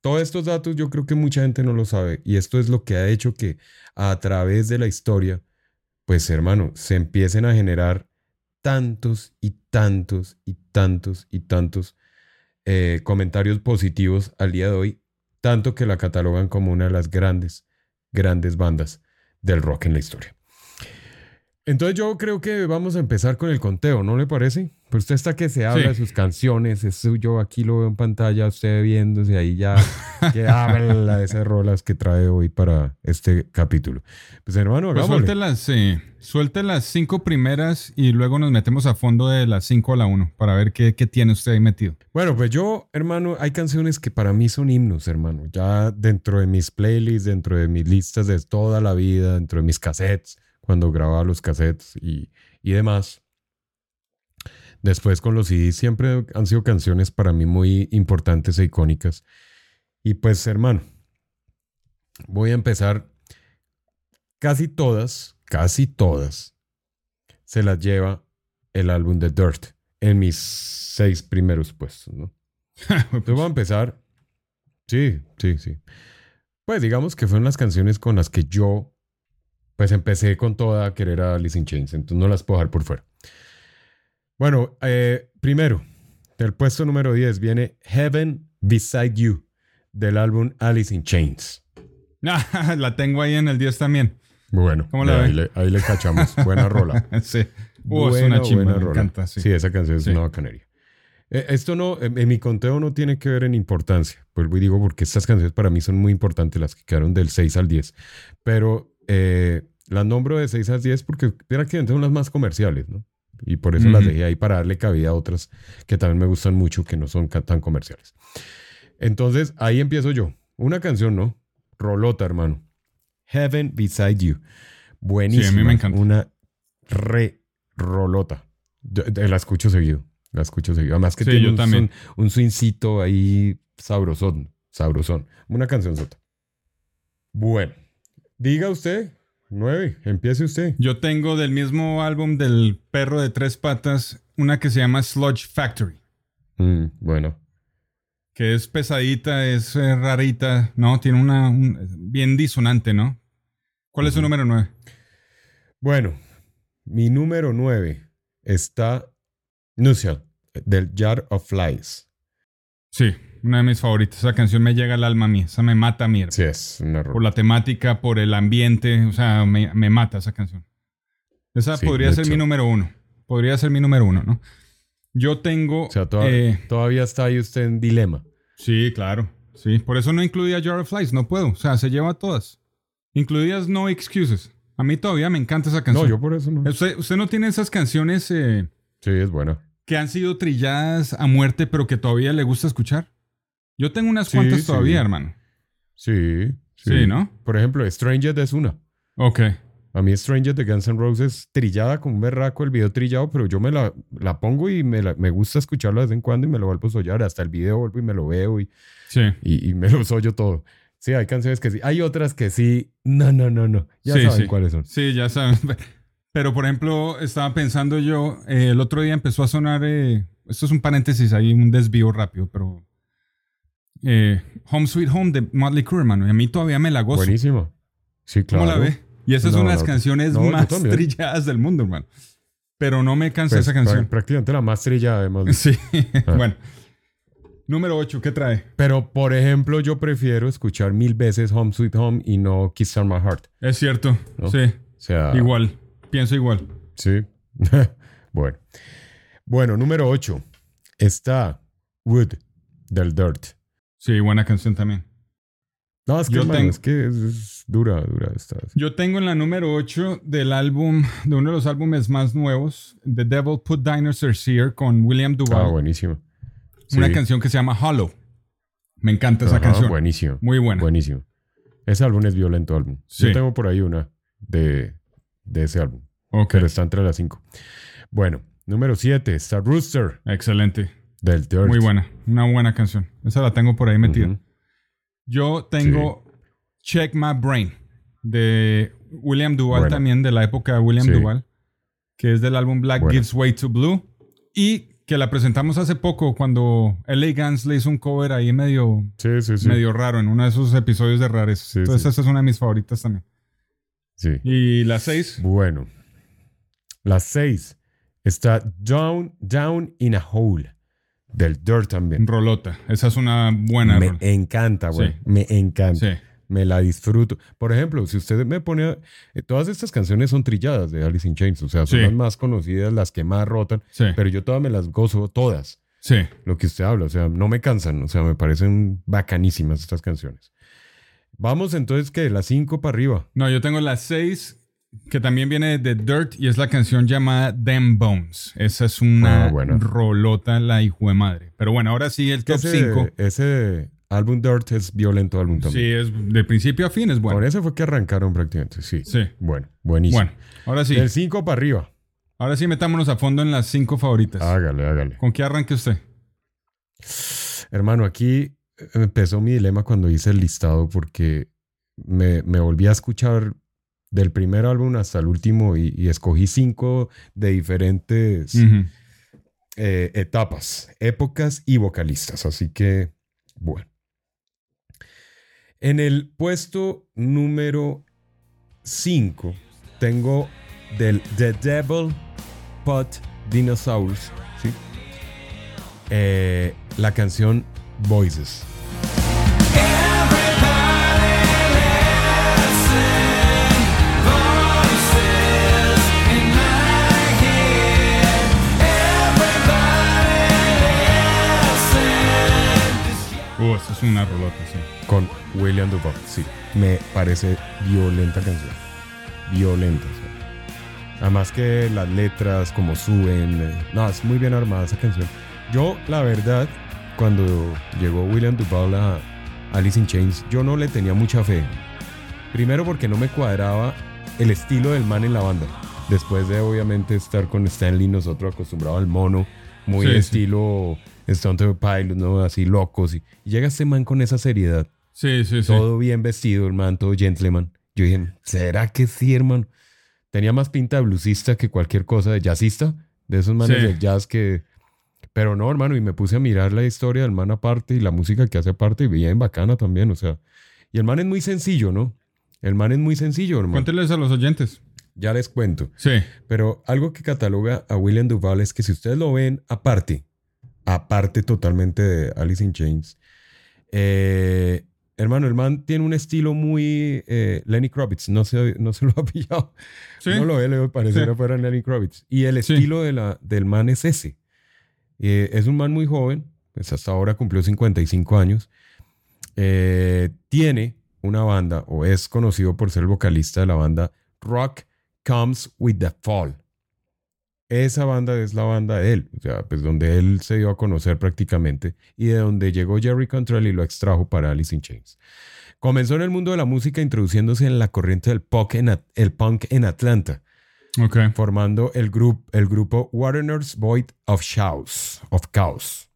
todos estos datos yo creo que mucha gente no lo sabe y esto es lo que ha hecho que a través de la historia, pues hermano, se empiecen a generar tantos y tantos y tantos y tantos eh, comentarios positivos al día de hoy, tanto que la catalogan como una de las grandes, grandes bandas del rock en la historia. Entonces yo creo que vamos a empezar con el conteo, ¿no le parece? Pues usted está que se habla Sí. de sus canciones, eso yo aquí lo veo en pantalla, usted viéndose ahí ya, que habla de esas rolas que trae hoy para este capítulo. Pues hermano, Pues hagámosle. suelte las, sí, suelte las cinco primeras y luego nos metemos a fondo de las cinco a la uno para ver qué, qué tiene usted ahí metido. Bueno, pues yo, hermano, hay canciones que para mí son himnos, hermano. Ya dentro de mis playlists, dentro de mis listas de toda la vida, dentro de mis cassettes, cuando grababa los cassettes y, y demás. Después con los CDs siempre han sido canciones para mí muy importantes e icónicas. Y pues, hermano, voy a empezar casi todas, casi todas, se las lleva el álbum de Dirt en mis seis primeros puestos, ¿no? Entonces voy a empezar. Sí, sí, sí. Pues digamos que fueron las canciones con las que yo, pues empecé con toda a querer a Alice in Chains, entonces no las puedo dejar por fuera. Bueno, eh, primero, del puesto número 10 viene Heaven Beside You, del álbum Alice in Chains. La tengo ahí en el 10 también. Bueno, ¿Cómo la ahí, le, ahí le cachamos. Buena rola. sí. Uh, es Buena, una chimba, buena me rola. encanta. Sí. Sí, esa canción es Sí. una bacanería. Eh, esto no, en, en mi conteo no tiene que ver en importancia. Vuelvo y digo porque estas canciones para mí son muy importantes, las que quedaron del 6 al 10. Pero eh, las nombro de 6 al 10 porque prácticamente son las más comerciales, ¿no? Y por eso las Ujú. dejé ahí para darle cabida a otras que también me gustan mucho, que no son tan comerciales. Entonces, ahí empiezo yo. Una canción, ¿no? Rolota, hermano. Heaven Beside You. Buenísima. me encanta. Una re rolota. Yo- yo la escucho seguido. La escucho seguido. Además que Sí, tiene yo un, también. son- un ahí sabrosón. Sabrosón. Una canción sota. Bueno. Diga usted. Nueve. Empiece usted. Yo tengo del mismo álbum del perro de tres patas una que se llama Sludge Factory, Mm, bueno. que es pesadita, es eh, rarita, ¿no? Tiene una... un- bien disonante, ¿no? ¿Cuál es su número nueve? Bueno. Mi número nueve está Nucial, del Jar of Flies. Sí, una de mis favoritas. Esa canción me llega al alma a mí. Esa me mata a mí. Sí, es una Por rola. la temática, por el ambiente. O sea, me, me mata esa canción. Esa Sí, podría ser mi número uno. Podría ser mi número uno, ¿no? Yo tengo... O sea, eh, todavía está ahí usted en dilema. Sí, claro. Sí, por eso no incluía Jar of Flies, no puedo. O sea, se lleva todas. Incluidas No Excuses. A mí todavía me encanta esa canción. No, yo por eso no. ¿Usted, usted no tiene esas canciones eh, Sí, es buena. que han sido trilladas a muerte, pero que todavía le gusta escuchar? Yo tengo unas Sí, cuantas sí. todavía, hermano. Sí, Sí, ¿no? Por ejemplo, Stranger es una. Ok. A mí Stranger de Guns N' Roses trillada con un berraco, el video trillado, pero yo me la, la pongo y me, la- me gusta escucharlo de vez en cuando y me lo vuelvo a soñar. Hasta el video vuelvo y me lo veo y, Sí. y, y me lo soy todo. Sí, hay canciones que sí. Hay otras que sí. No, no, no, no. Ya Sí, saben sí. cuáles son. Sí, ya saben. Pero, por ejemplo, estaba pensando yo, eh, el otro día empezó a sonar, eh, esto es un paréntesis ahí, un desvío rápido, pero eh, Home Sweet Home de Motley Crue, hermano, y a mí todavía me la gozo. Buenísimo. Sí, claro. ¿Cómo la ve? Y esa es No, una de las no, canciones no, más trilladas del mundo, hermano. Pero no me cansa Pues, esa canción. prá- Prácticamente la más trillada, además. Sí, Ah. bueno. Número 8, ¿qué trae? Pero, por ejemplo, yo prefiero escuchar mil veces Home Sweet Home y no Kiss on My Heart. Es cierto, sí, O sea, igual, pienso igual. Sí. bueno. Bueno, número 8. Está Wood del Dirt. Sí, buena canción también. No, es que, Yo tengo- es, que es, es dura, dura esta. Yo tengo en la número 8 del álbum, de uno de los álbumes más nuevos, The Devil Put Dinosaurs Here con William Duval. Ah, buenísimo. Una Sí. canción que se llama Hollow. Me encanta esa Ajá, canción. Buenísimo. Muy buena. Buenísimo. Ese álbum es violento álbum. Sí. Yo tengo por ahí una de, de ese álbum, Ok, pero está entre las cinco. Bueno, número 7 está Rooster excelente. Del Dirt. Muy buena. Una buena canción. Esa la tengo por ahí metida. Ujú. Yo tengo Check My Brain de William Duval Buena. también, de la época de William Sí. Duval, que es del álbum Black Buena. Gives Way to Blue y que la presentamos hace poco cuando L.A. Guns le hizo un cover ahí medio, Sí, sí, sí. medio raro en uno de esos episodios de rares. Sí, Entonces sí. esa es una de mis favoritas también. sí. Y la seis, Bueno. Las 6 está Down, Down in a Hole del Dirt también. Rolota. Esa es una buena Me encanta, güey. Sí. Me encanta. Sí. Me la disfruto. Por ejemplo, si usted me pone... eh, todas estas canciones son trilladas de Alice in Chains. O sea, son Sí. las más conocidas, las que más rotan. Sí. Pero yo todas me las gozo, todas. Sí. Lo que usted habla. O sea, no me cansan. O sea, me parecen bacanísimas estas canciones. Vamos entonces, ¿qué? Las 5 para arriba. No, yo tengo la 6, que también viene de Dirt y es la canción llamada Them Bones. Esa es una Ah, bueno. rolota, la hijo de madre. Pero bueno, ahora sí, el top ese, 5. ese álbum Dirt es violento álbum también. Sí, es de principio a fin, es bueno. Con ese fue que arrancaron prácticamente, sí. Sí. Bueno, buenísimo. Bueno, ahora sí. Del 5 para arriba. Ahora sí, metámonos a fondo en las 5 favoritas. Hágale, hágale. ¿Con qué arranque usted? Hermano, aquí empezó mi dilema cuando hice el listado porque me, me volví a escuchar del primer álbum hasta el último y, y escogí cinco de diferentes eh, etapas, épocas y vocalistas. Así que, bueno. En el puesto número 5 tengo del The Devil Pot Dinosaurs, ¿sí? Eh, la canción Voices. Es una rolota, sí. con William Duval. Sí, me parece violenta canción. Violenta. sea. Además que las letras, como suben. eh, No, es muy bien armada esa canción. Yo, la verdad, cuando llegó William Duval a Alice in Chains, yo no le tenía mucha fe. Primero porque no me cuadraba el estilo del man en la banda. Después de obviamente estar con Stanley, nosotros acostumbrados al mono, muy Sí, sí. estilo Stone Pilots, ¿no? Así locos. Y, y llega este man con esa seriedad Sí, sí, sí. todo bien vestido, el man, todo gentleman. Yo dije, ¿será que sí, hermano? Tenía más pinta de bluesista que cualquier cosa, de jazzista, de esos manes Sí. de jazz que... Pero no, hermano, y me puse a mirar la historia del man aparte y la música que hace aparte, y bien bacana también, o sea. Y el man es muy sencillo, ¿no? El man es muy sencillo, hermano. Cuénteles a los oyentes. Ya les cuento. Sí. Pero algo que cataloga a William Duval es que si ustedes lo ven aparte, aparte totalmente de Alice in Chains, eh, hermano, el man tiene un estilo muy eh, Lenny Kravitz, no se, no se lo ha pillado. Sí. No lo ve, le pareciera Sí. fuera Lenny Kravitz. Y el Sí. estilo de la, del man es ese. Eh, es un man muy joven, pues hasta ahora cumplió 55 años. Tiene una banda, o es conocido por ser el vocalista de la banda Rock Comes with the Fall. Esa banda es la banda de él, o sea, pues donde él se dio a conocer prácticamente y de donde llegó Jerry Cantrell y lo extrajo para Alice in Chains. Comenzó en el mundo de la música introduciéndose en la corriente del punk en, el punk en Atlanta, formando el, grup- el grupo Waterner's Void of Chaos. Of Chaos.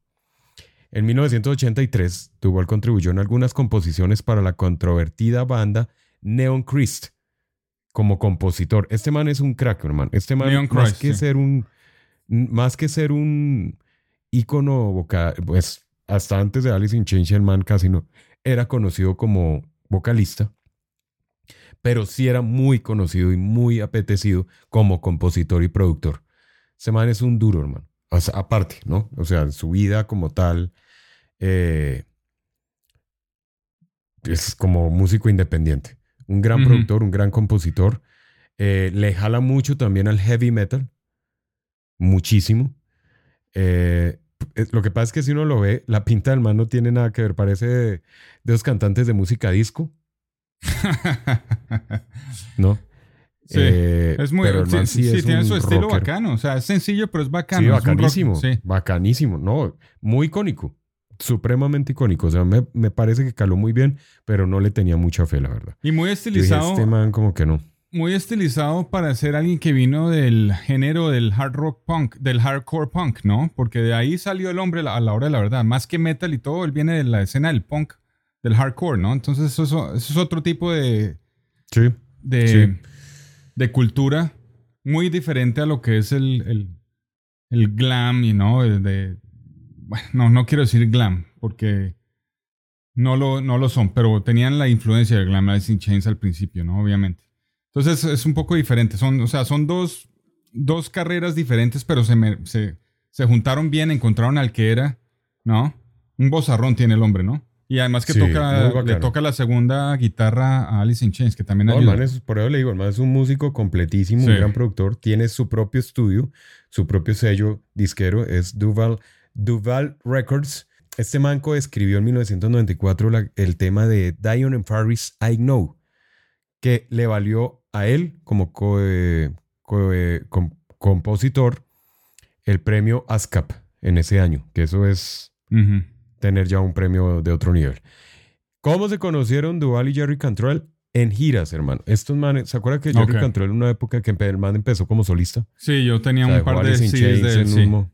En 1983, Duval contribuyó en algunas composiciones para la controvertida banda Neon Christ como compositor. Este man es un crack, hermano. Este man, más Christ, que sí. ser un más que ser un ícono vocal, pues hasta antes de Alice in Chains el man casi no era conocido como vocalista, pero sí era muy conocido y muy apetecido como compositor y productor. Ese man es un duro, hermano. O sea, aparte, ¿no? O sea, su vida como tal eh, es como músico independiente. Un gran productor, un gran compositor. Eh, le jala mucho también al heavy metal. Muchísimo. Eh, eh, lo que pasa es que si uno lo ve, la pinta del man no tiene nada que ver. Parece de, de los cantantes de música disco, ¿no? Sí, Eh, es muy. pero el sí, man sí, sí es tiene su estilo rocker. bacano. O sea, es sencillo, pero es bacano. Sí, es un rock- bacanísimo. sí. Bacanísimo. No, muy icónico. Supremamente icónico. O sea, me, me parece que caló muy bien, pero no le tenía mucha fe, la verdad. Y muy dije, estilizado. este man como que no. Muy estilizado para ser alguien que vino del género del hard rock punk, del hardcore punk, ¿no? Porque de ahí salió el hombre a la hora de la verdad. Más que metal y todo, él viene de la escena del punk, del hardcore, ¿no? Entonces eso, es otro tipo de, Sí. de, Sí. de cultura muy diferente a lo que es el, el, el glam, y no, el de, bueno, no, no quiero decir glam, porque no lo, no lo son, pero tenían la influencia del glam Alice in Chains al principio, ¿no? Obviamente. Entonces es un poco diferente, son, o sea, son dos, dos carreras diferentes, pero se, me- se, se juntaron bien, encontraron al que era, ¿no? Un bozarrón tiene el hombre, ¿no? Y además que Sí, toca, le toca la segunda guitarra a Alice in Chains, que también No, ayuda. man es, por eso le digo, el man es un músico completísimo, Sí. un gran productor, tiene su propio estudio, su propio sello disquero, es Duval, Duval Records. Este manco escribió en 1994 la- el tema de Dion and Farris I Know, que le valió a él como co- eh, co- eh, com- compositor el premio ASCAP en ese año, que eso es tener ya un premio de otro nivel. ¿Cómo se conocieron Duval y Jerry Cantrell? En giras, hermano. Estos manes, ¿se acuerda que Jerry Ok. Cantrell en una época que el man empezó como solista? Sí, yo tenía O sea, un par de CDs de él, sí. mo-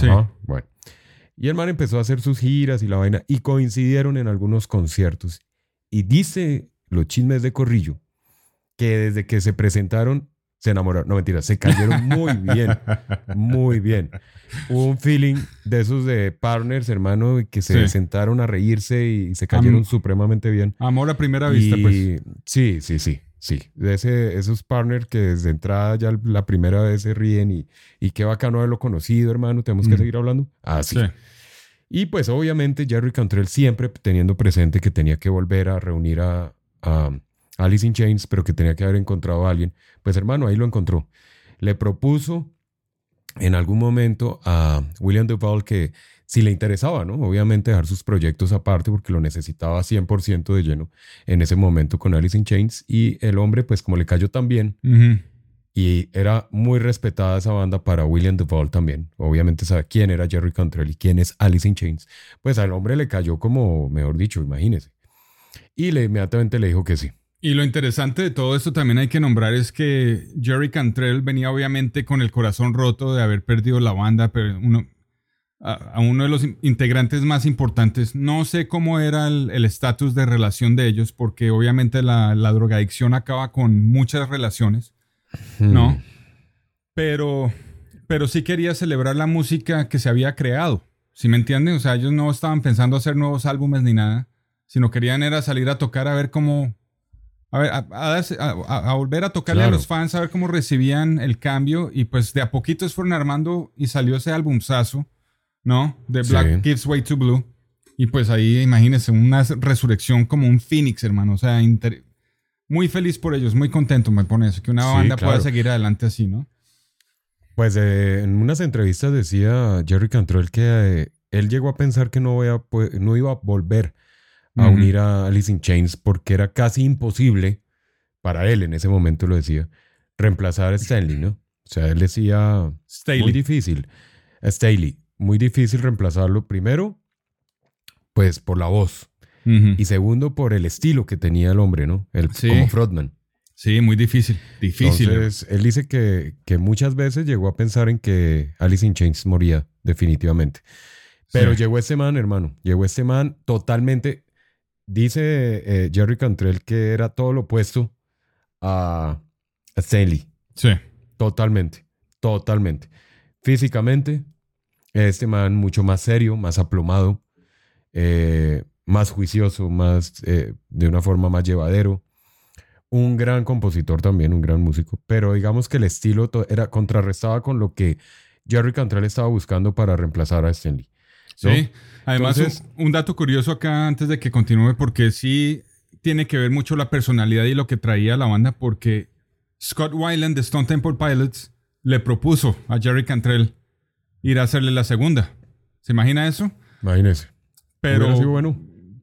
Sí. Ajá, bueno. Y el man empezó a hacer sus giras y la vaina y coincidieron en algunos conciertos. Y dice los chismes de Corrillo que desde que se presentaron se enamoraron. No, mentira, se cayeron muy bien. Muy bien. Hubo un feeling de esos de partners, hermano, que se Sí. sentaron a reírse y se cayeron Am- supremamente bien. Amor a primera vista, pues. Sí, sí, sí, sí. De ese, esos partners que desde entrada ya la primera vez se ríen y, y qué bacano haberlo conocido, hermano. Tenemos que Mm. seguir hablando. Ah, sí. Sí. Y pues obviamente Jerry Cantrell siempre teniendo presente que tenía que volver a reunir a, a Alice in Chains, pero que tenía que haber encontrado a alguien. Pues hermano, ahí lo encontró. Le propuso en algún momento a William Duval que si le interesaba, ¿no? Obviamente dejar sus proyectos aparte porque lo necesitaba 100% de lleno en ese momento con Alice in Chains. Y el hombre, pues como le cayó tan bien Ujú. Y era muy respetada esa banda para William Duvall también. Obviamente sabe quién era Jerry Cantrell y quién es Alice in Chains. Pues al hombre le cayó como, mejor dicho, imagínese. Y le, inmediatamente le dijo que sí. Y lo interesante de todo esto también hay que nombrar es que Jerry Cantrell venía obviamente con el corazón roto de haber perdido la banda, pero uno, a, uno de los integrantes más importantes. No sé cómo era el estatus de relación de ellos, porque obviamente la, la drogadicción acaba con muchas relaciones. ¿no? Hmm. Pero, pero sí quería celebrar la música que se había creado. ¿Sí me entienden? O sea, ellos no estaban pensando hacer nuevos álbumes ni nada, sino querían era salir a tocar a ver cómo, a ver, a, volver a tocarle a los fans, a ver cómo recibían el cambio. Y pues de a poquito fueron armando y salió ese albumzazo, ¿no? De Black Kids Way to Blue. Y pues ahí, imagínense, una resurrección como un Phoenix, hermano. O sea, muy feliz por ellos, muy contento me pone eso, que una banda pueda seguir adelante así, ¿no? Pues eh, en unas entrevistas decía Jerry Cantrell que eh, él llegó a pensar que no, voy a, no iba a volver a unir a Alice in Chains porque era casi imposible, para él en ese momento lo decía, reemplazar a Stanley, ¿no? O sea, él decía, muy difícil, a Staley, muy difícil reemplazarlo primero, pues por la voz, y segundo, por el estilo que tenía el hombre, ¿no? El, Como Frontman. Sí, muy difícil. Difícil. Entonces, él dice que, que, muchas veces llegó a pensar en que Alice in Chains moría, definitivamente. Pero llegó este man, hermano. Llegó este man totalmente. Dice eh, Jerry Cantrell que era todo lo opuesto a, Stanley. Sí. Totalmente. Totalmente. Físicamente, este man mucho más serio, más aplomado. Eh, más juicioso, más eh, de una forma más llevadero. Un gran compositor también, un gran músico, pero digamos que el estilo era contrarrestaba con lo que Jerry Cantrell estaba buscando para reemplazar a Stanley. Sí, además un, dato curioso acá antes de que continúe, porque sí tiene que ver mucho la personalidad y lo que traía la banda, porque Scott Weiland de Stone Temple Pilots le propuso a Jerry Cantrell ir a hacerle la segunda. ¿Se imagina eso? Imagínese. Pero, bueno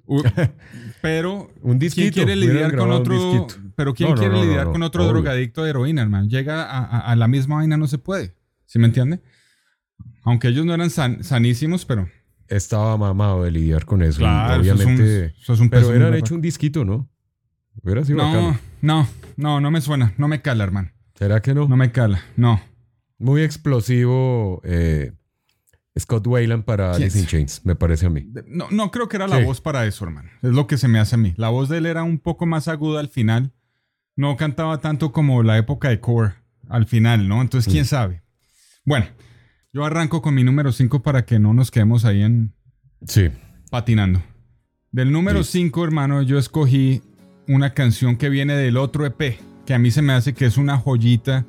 pero un ¿quién quiere lidiar con otro? Pero quién quiere lidiar con otro drogadicto de heroína, hermano. Llega a, la misma vaina, no se puede. ¿Sí me entiende? Aunque ellos no eran sanísimos, pero estaba mamado de lidiar con eso. Claro, obviamente. Eso es un, pero hubieran hecho un disquito, ¿no? Hubiera sido no, no, no, no me suena, no me cala, hermano. ¿Será que no? No me cala, no. Muy explosivo. Eh, Scott Wayland para Alice in Chains, me parece a mí. No, no creo que era la voz para eso, hermano. Es lo que se me hace a mí. La voz de él era un poco más aguda al final. No cantaba tanto como la época de Core al final, ¿no? Entonces, quién mm. sabe. Bueno, yo arranco con mi número 5 para que no nos quedemos ahí en. Sí. Patinando. Del número 5, hermano, yo escogí una canción que viene del otro EP, que a mí se me hace que es una joyita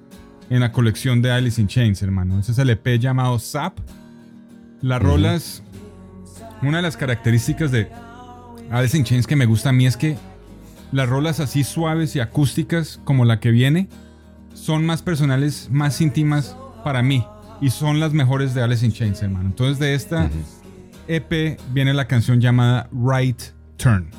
en la colección de Alice in Chains, hermano. Ese es el EP llamado Zap las rolas, una de las características de Alice in Chains que me gusta a mí es que las rolas así suaves y acústicas como la que viene son más personales, más íntimas para mí y son las mejores de Alice in Chains, hermano. Entonces de esta EP viene la canción llamada Right Turn.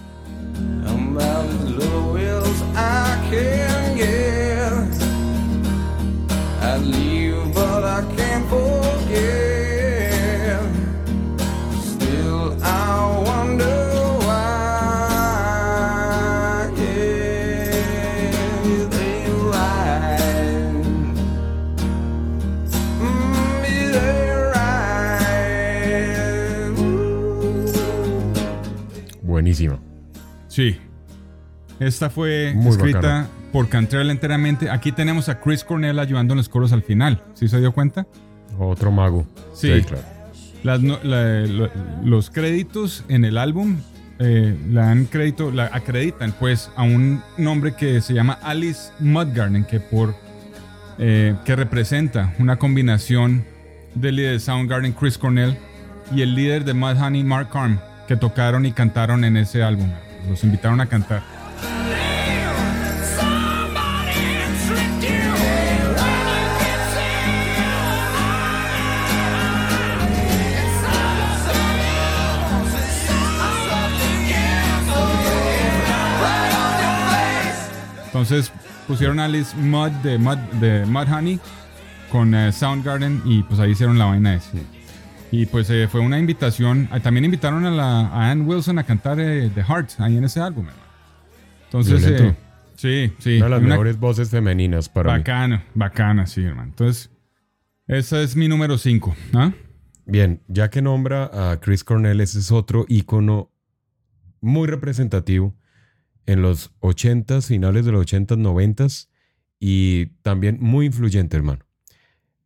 Sí. Esta fue escrita por Cantrell enteramente. Aquí tenemos a Chris Cornell ayudando en los coros al final. ¿Sí se dio cuenta? Otro mago. Sí, claro. los créditos en el álbum eh, la han crédito, la acreditan pues a un nombre que se llama Alice Mudgarden, que por eh, que representa una combinación del líder de Soundgarden Chris Cornell y el líder de Mudhoney Mark Arm que tocaron y cantaron en ese álbum. Los invitaron a cantar. Entonces, pusieron Alice Mud de Mud, de Mudhoney con eh, Soundgarden y pues ahí hicieron la vaina esa. Y pues eh, fue una invitación. ah, También invitaron a, la, a Ann Wilson a cantar eh, The Heart ahí en ese álbum, hermano. Entonces, eh, sí, sí. Una de las una- mejores voces femeninas para mí. bacana, bacana, sí, hermano. Entonces, esa es mi número 5. ¿ah? Bien, ya que nombra a Chris Cornell, ese es otro ícono muy representativo en los 80s, finales de los 80s, 90s y también muy influyente, hermano.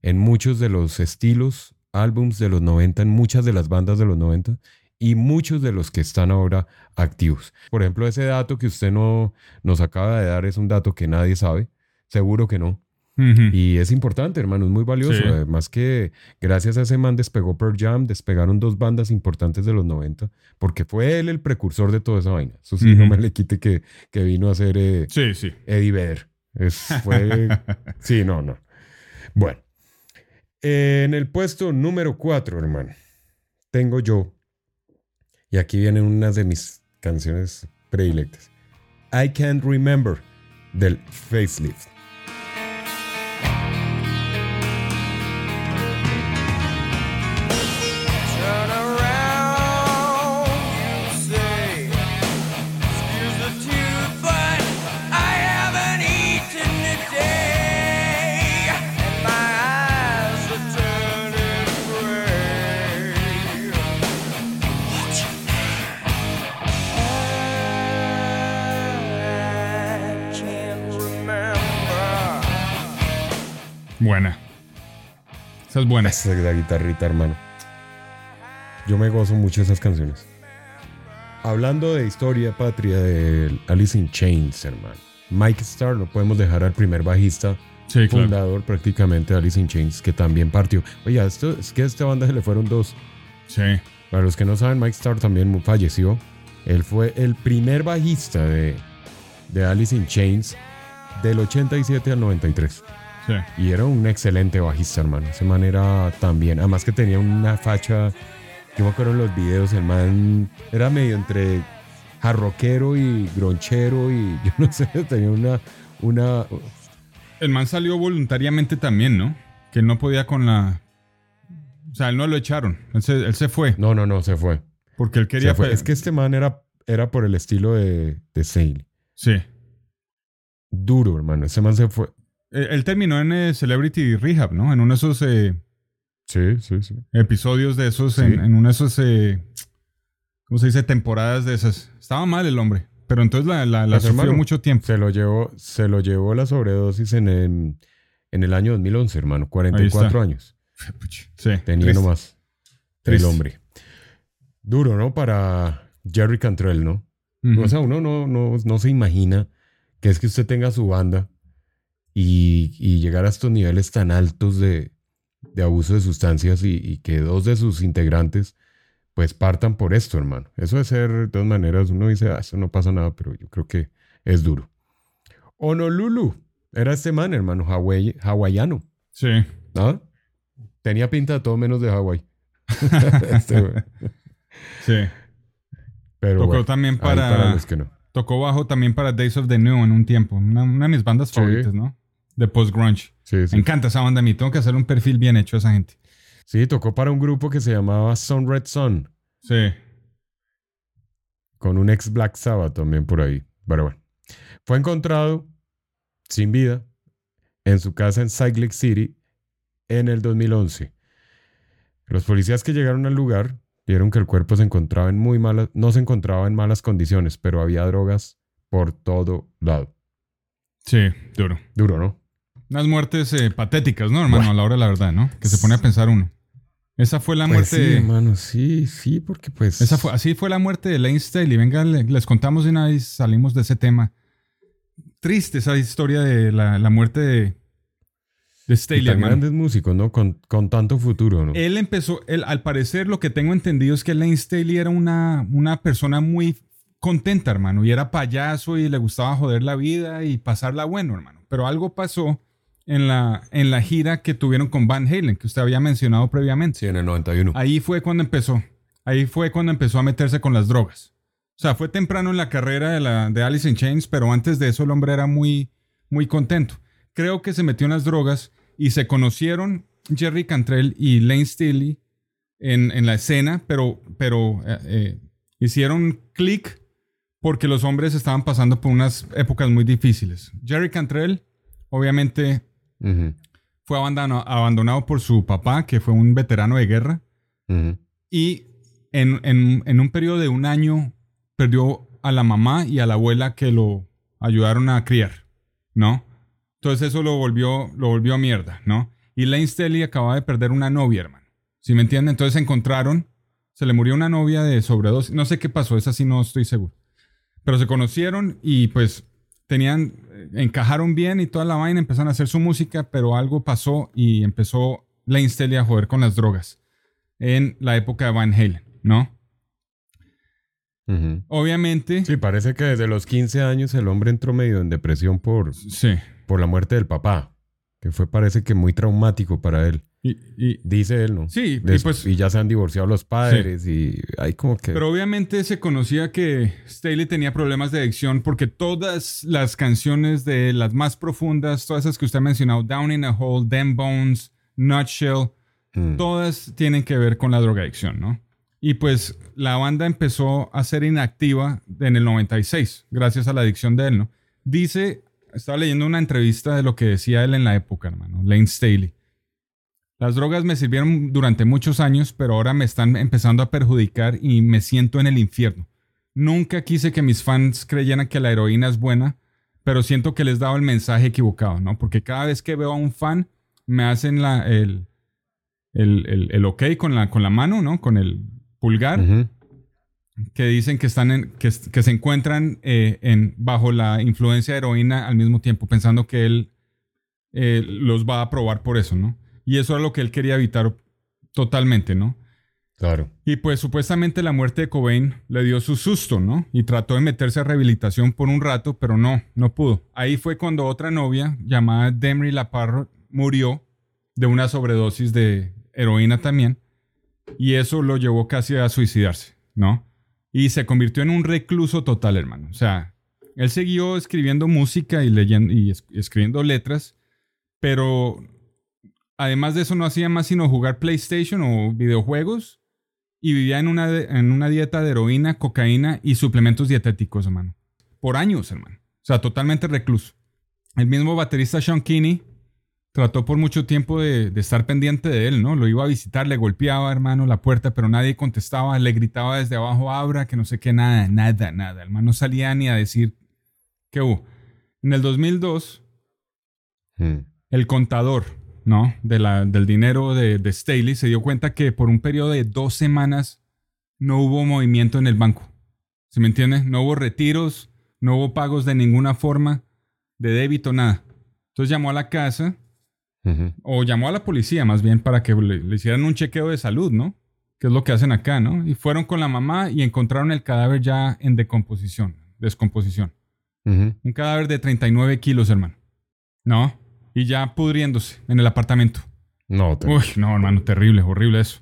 En muchos de los estilos, álbums de los 90, en muchas de las bandas de los 90 y muchos de los que están ahora activos. Por ejemplo, ese dato que usted no nos acaba de dar es un dato que nadie sabe, seguro que no. Y es importante, hermano, es muy valioso. Sí. Además que gracias a ese man despegó Pearl Jam, despegaron dos bandas importantes de los 90, porque fue él el precursor de toda esa vaina. Eso sí, no me le quite que, que vino a ser eh, Sí, sí. Eddie Vedder. Es, fue... sí, no, no. Bueno. En el puesto número 4, hermano, tengo yo, y aquí vienen unas de mis canciones predilectas. I Can't Remember, del Facelift. Buena. Esa es buena. Esa es la guitarrita, hermano. Yo me gozo mucho esas canciones. Hablando de historia patria de Alice in Chains, hermano. Mike Starr, no podemos dejar al primer bajista, Sí, claro. fundador prácticamente de Alice in Chains, que también partió. Oye, esto, es que a esta banda se le fueron dos. Sí. Para los que no saben, Mike Starr también falleció. Él fue el primer bajista de, de Alice in Chains del 87 al 93. Sí. Y era un excelente bajista, hermano. Ese man era también. Además que tenía una facha. Yo me acuerdo en los videos, el man era medio entre jarroquero y gronchero y yo no sé, tenía una. una El man salió voluntariamente también, ¿no? Que él no podía con la. O sea, él no lo echaron. Él se, él se fue. no, no, no, se fue. Porque él quería. Fue. Es que este man era, era por el estilo de, de Sale. Sí. Duro, hermano. Ese man se fue. Eh, Él terminó en eh, Celebrity Rehab, ¿no? En uno de esos eh, Sí, sí, sí. episodios de esos, en, en uno de esos, eh, ¿cómo se dice? Temporadas de esas. Estaba mal el hombre, pero entonces la, la, la Pues, sufrió hermano, mucho tiempo. Se lo llevó, se lo llevó la sobredosis en el, en el año 2011, hermano. 44 años. Sí. Tenía triste. nomás. Triste. El hombre. Duro, ¿no? Para Jerry Cantrell, ¿no? O sea, uno no, no, no se imagina que es que usted tenga su banda y, y llegar a estos niveles tan altos de, de abuso de sustancias y, y que dos de sus integrantes pues partan por esto, hermano. Eso de ser, de todas maneras, uno dice, ah, eso no pasa nada, pero yo creo que es duro. Honolulu. Era este man, hermano, hawai- hawaiano. Sí. ¿Ah? Tenía pinta de todo menos de Hawái. Este. Sí. Pero Tocó bueno, también para- para los que no. Tocó bajo también para Days of the New en un tiempo. Una, una de mis bandas Sí. favoritas, ¿no? De post-grunge. Sí, sí. Me encanta esa banda a mí. Tengo que hacer un perfil bien hecho a esa gente. Sí, tocó para un grupo que se llamaba Sun Red Sun, Sí. con un ex Black Sabbath también por ahí. Pero bueno. Fue encontrado sin vida en su casa en Salt Lake City en el 2011. Los policías que llegaron al lugar vieron que el cuerpo se encontraba en muy malas, no se encontraba en malas condiciones, pero había drogas por todo lado. Sí, duro. Duro, ¿no? Unas muertes eh, patéticas, ¿no, hermano? A la hora de la verdad, ¿no? Que se pone a pensar uno. Esa fue la Pues sí, muerte. hermano, sí, sí, porque pues... esa fue, así fue la muerte de Lane Staley. Venga, le- les contamos de una vez, salimos de ese tema. Triste esa historia de la, la muerte de, de y Staley, tan hermano. grandes músicos, ¿no? Con, con tanto futuro, ¿no? Él empezó, él, al parecer lo que tengo entendido es que Lane Staley era una, una persona muy contenta, hermano, y era payaso y le gustaba joder la vida y pasarla bueno, hermano. Pero algo pasó en la, en la gira que tuvieron con Van Halen, que usted había mencionado previamente. Sí, en el 91. Ahí fue cuando empezó. Ahí fue cuando empezó a meterse con las drogas. O sea, fue temprano en la carrera de, la, de Alice in Chains, pero antes de eso el hombre era muy, muy contento. Creo que se metió en las drogas y se conocieron Jerry Cantrell y Lane Staley en, en la escena, pero, pero eh, eh, hicieron clic porque los hombres estaban pasando por unas épocas muy difíciles. Jerry Cantrell, obviamente, Fue abandonado, abandonado por su papá, que fue un veterano de guerra, y en, en- en un periodo de un año perdió a la mamá y a la abuela que lo ayudaron a criar, ¿no? Entonces eso lo volvió, lo volvió mierda, ¿no? Y Lane Staley acababa de perder una novia, hermano. ¿Sí me entienden? Entonces se encontraron, se le murió una novia de sobredosis, no sé qué pasó, esa sí no estoy seguro. Pero se conocieron y pues tenían, encajaron bien y toda la vaina, empezaron a hacer su música, pero algo pasó y empezó Lane Staley a joder con las drogas en la época de Van Halen, ¿no? Obviamente, Sí, parece que desde los 15 años el hombre entró medio en depresión por, sí. por la muerte del papá, que fue parece que muy traumático para él. Y, y- Dice él, ¿no? sí, y pues, y ya se han divorciado los padres y hay como que... pero obviamente se conocía que Staley tenía problemas de adicción porque todas las canciones de las más profundas, todas esas que usted ha mencionado, Down in a Hole, Them Bones, Nutshell, Mm. todas tienen que ver con la drogadicción, ¿no? Y pues la banda empezó a ser inactiva en el 96, gracias a la adicción de él, ¿no? Dice, estaba leyendo una entrevista de lo que decía él en la época, hermano, Lane Staley. Las drogas me sirvieron durante muchos años, pero ahora me están empezando a perjudicar y me siento en el infierno. Nunca quise que mis fans creyeran que la heroína es buena, pero siento que les daba el mensaje equivocado, ¿no? Porque cada vez que veo a un fan, me hacen la, el, el, el, el ok con la, con la mano, ¿no? Con el pulgar, que dicen que, están en, que, que se encuentran eh, en, bajo la influencia de heroína al mismo tiempo, pensando que él eh, los va a probar por eso, ¿no? Y eso es lo que él quería evitar totalmente, ¿no? Claro. Y pues supuestamente la muerte de Cobain le dio su susto, ¿no? Y trató de meterse a rehabilitación por un rato, pero no, no pudo. Ahí fue cuando otra novia, llamada Demry Laparro, murió de una sobredosis de heroína también. Y eso lo llevó casi a suicidarse, ¿no? Y se convirtió en un recluso total, hermano. O sea, él siguió escribiendo música y leyendo y es- escribiendo letras, pero además de eso no hacía más sino jugar PlayStation o videojuegos y vivía en una, en una dieta de heroína, cocaína y suplementos dietéticos, hermano. Por años, hermano. O sea, totalmente recluso. El mismo baterista Sean Kinney trató por mucho tiempo de, de estar pendiente de él, ¿no? Lo iba a visitar, le golpeaba, hermano, la puerta, pero nadie contestaba, le gritaba desde abajo, abra, que no sé qué, nada, nada, nada. El man no salía ni a decir qué hubo. En el 2002, Mm. el contador, ¿no? De la, del dinero de, de Staley se dio cuenta que por un periodo de dos semanas no hubo movimiento en el banco. ¿Se me entiende? No hubo retiros, no hubo pagos de ninguna forma, de débito, nada. Entonces llamó a la casa, o llamó a la policía más bien para que le, le hicieran un chequeo de salud, ¿no? Que es lo que hacen acá, ¿no? Y fueron con la mamá y encontraron el cadáver ya en decomposición, descomposición. Un cadáver de 39 kilos, hermano. ¿No? Y ya pudriéndose en el apartamento. No, te- Uy, no, hermano, terrible, horrible eso.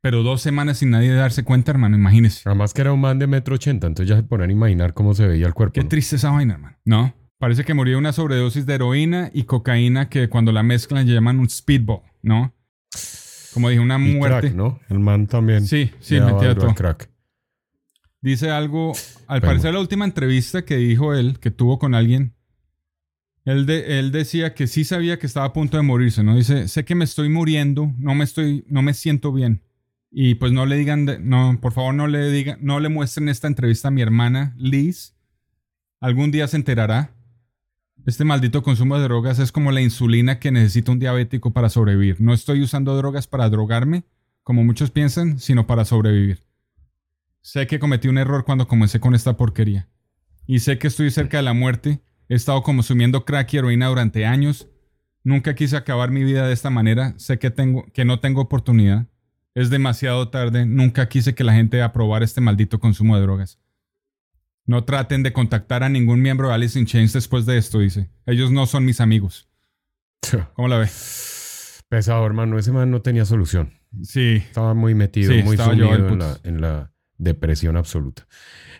Pero dos semanas sin nadie darse cuenta, hermano, imagínese. Además que era un man de metro ochenta, entonces ya se ponían a imaginar cómo se veía el cuerpo. Qué ¿no? triste esa vaina, hermano. ¿No? Parece que murió de una sobredosis de heroína y cocaína que cuando la mezclan llaman un speedball, ¿no? Como dije, una Y muerte. crack, ¿no? El man también. Sí, sí, metía todo. crack. Dice algo, al Pero- parecer la última entrevista que dijo él, que tuvo con alguien, él, de- él decía que sí sabía que estaba a punto de morirse, ¿no? Dice, sé que me estoy muriendo, no me estoy, no me siento bien. Y pues no le digan, no, por favor no le digan, no le muestren esta entrevista a mi hermana Liz. Algún día se enterará. Este maldito consumo de drogas es como la insulina que necesita un diabético para sobrevivir. No estoy usando drogas para drogarme, como muchos piensan, sino para sobrevivir. Sé que cometí un error cuando comencé con esta porquería. Y sé que estoy cerca de la muerte. He estado consumiendo crack y heroína durante años. Nunca quise acabar mi vida de esta manera. Sé que, tengo, que no tengo oportunidad. Es demasiado tarde. Nunca quise que la gente aprobara este maldito consumo de drogas. No traten de contactar a ningún miembro de Alice in Chains después de esto, dice. Ellos no son mis amigos. ¿Cómo la ve? Pesado, hermano. Ese man no tenía solución. Sí, Estaba muy metido, Sí, muy sumido la, en la depresión absoluta.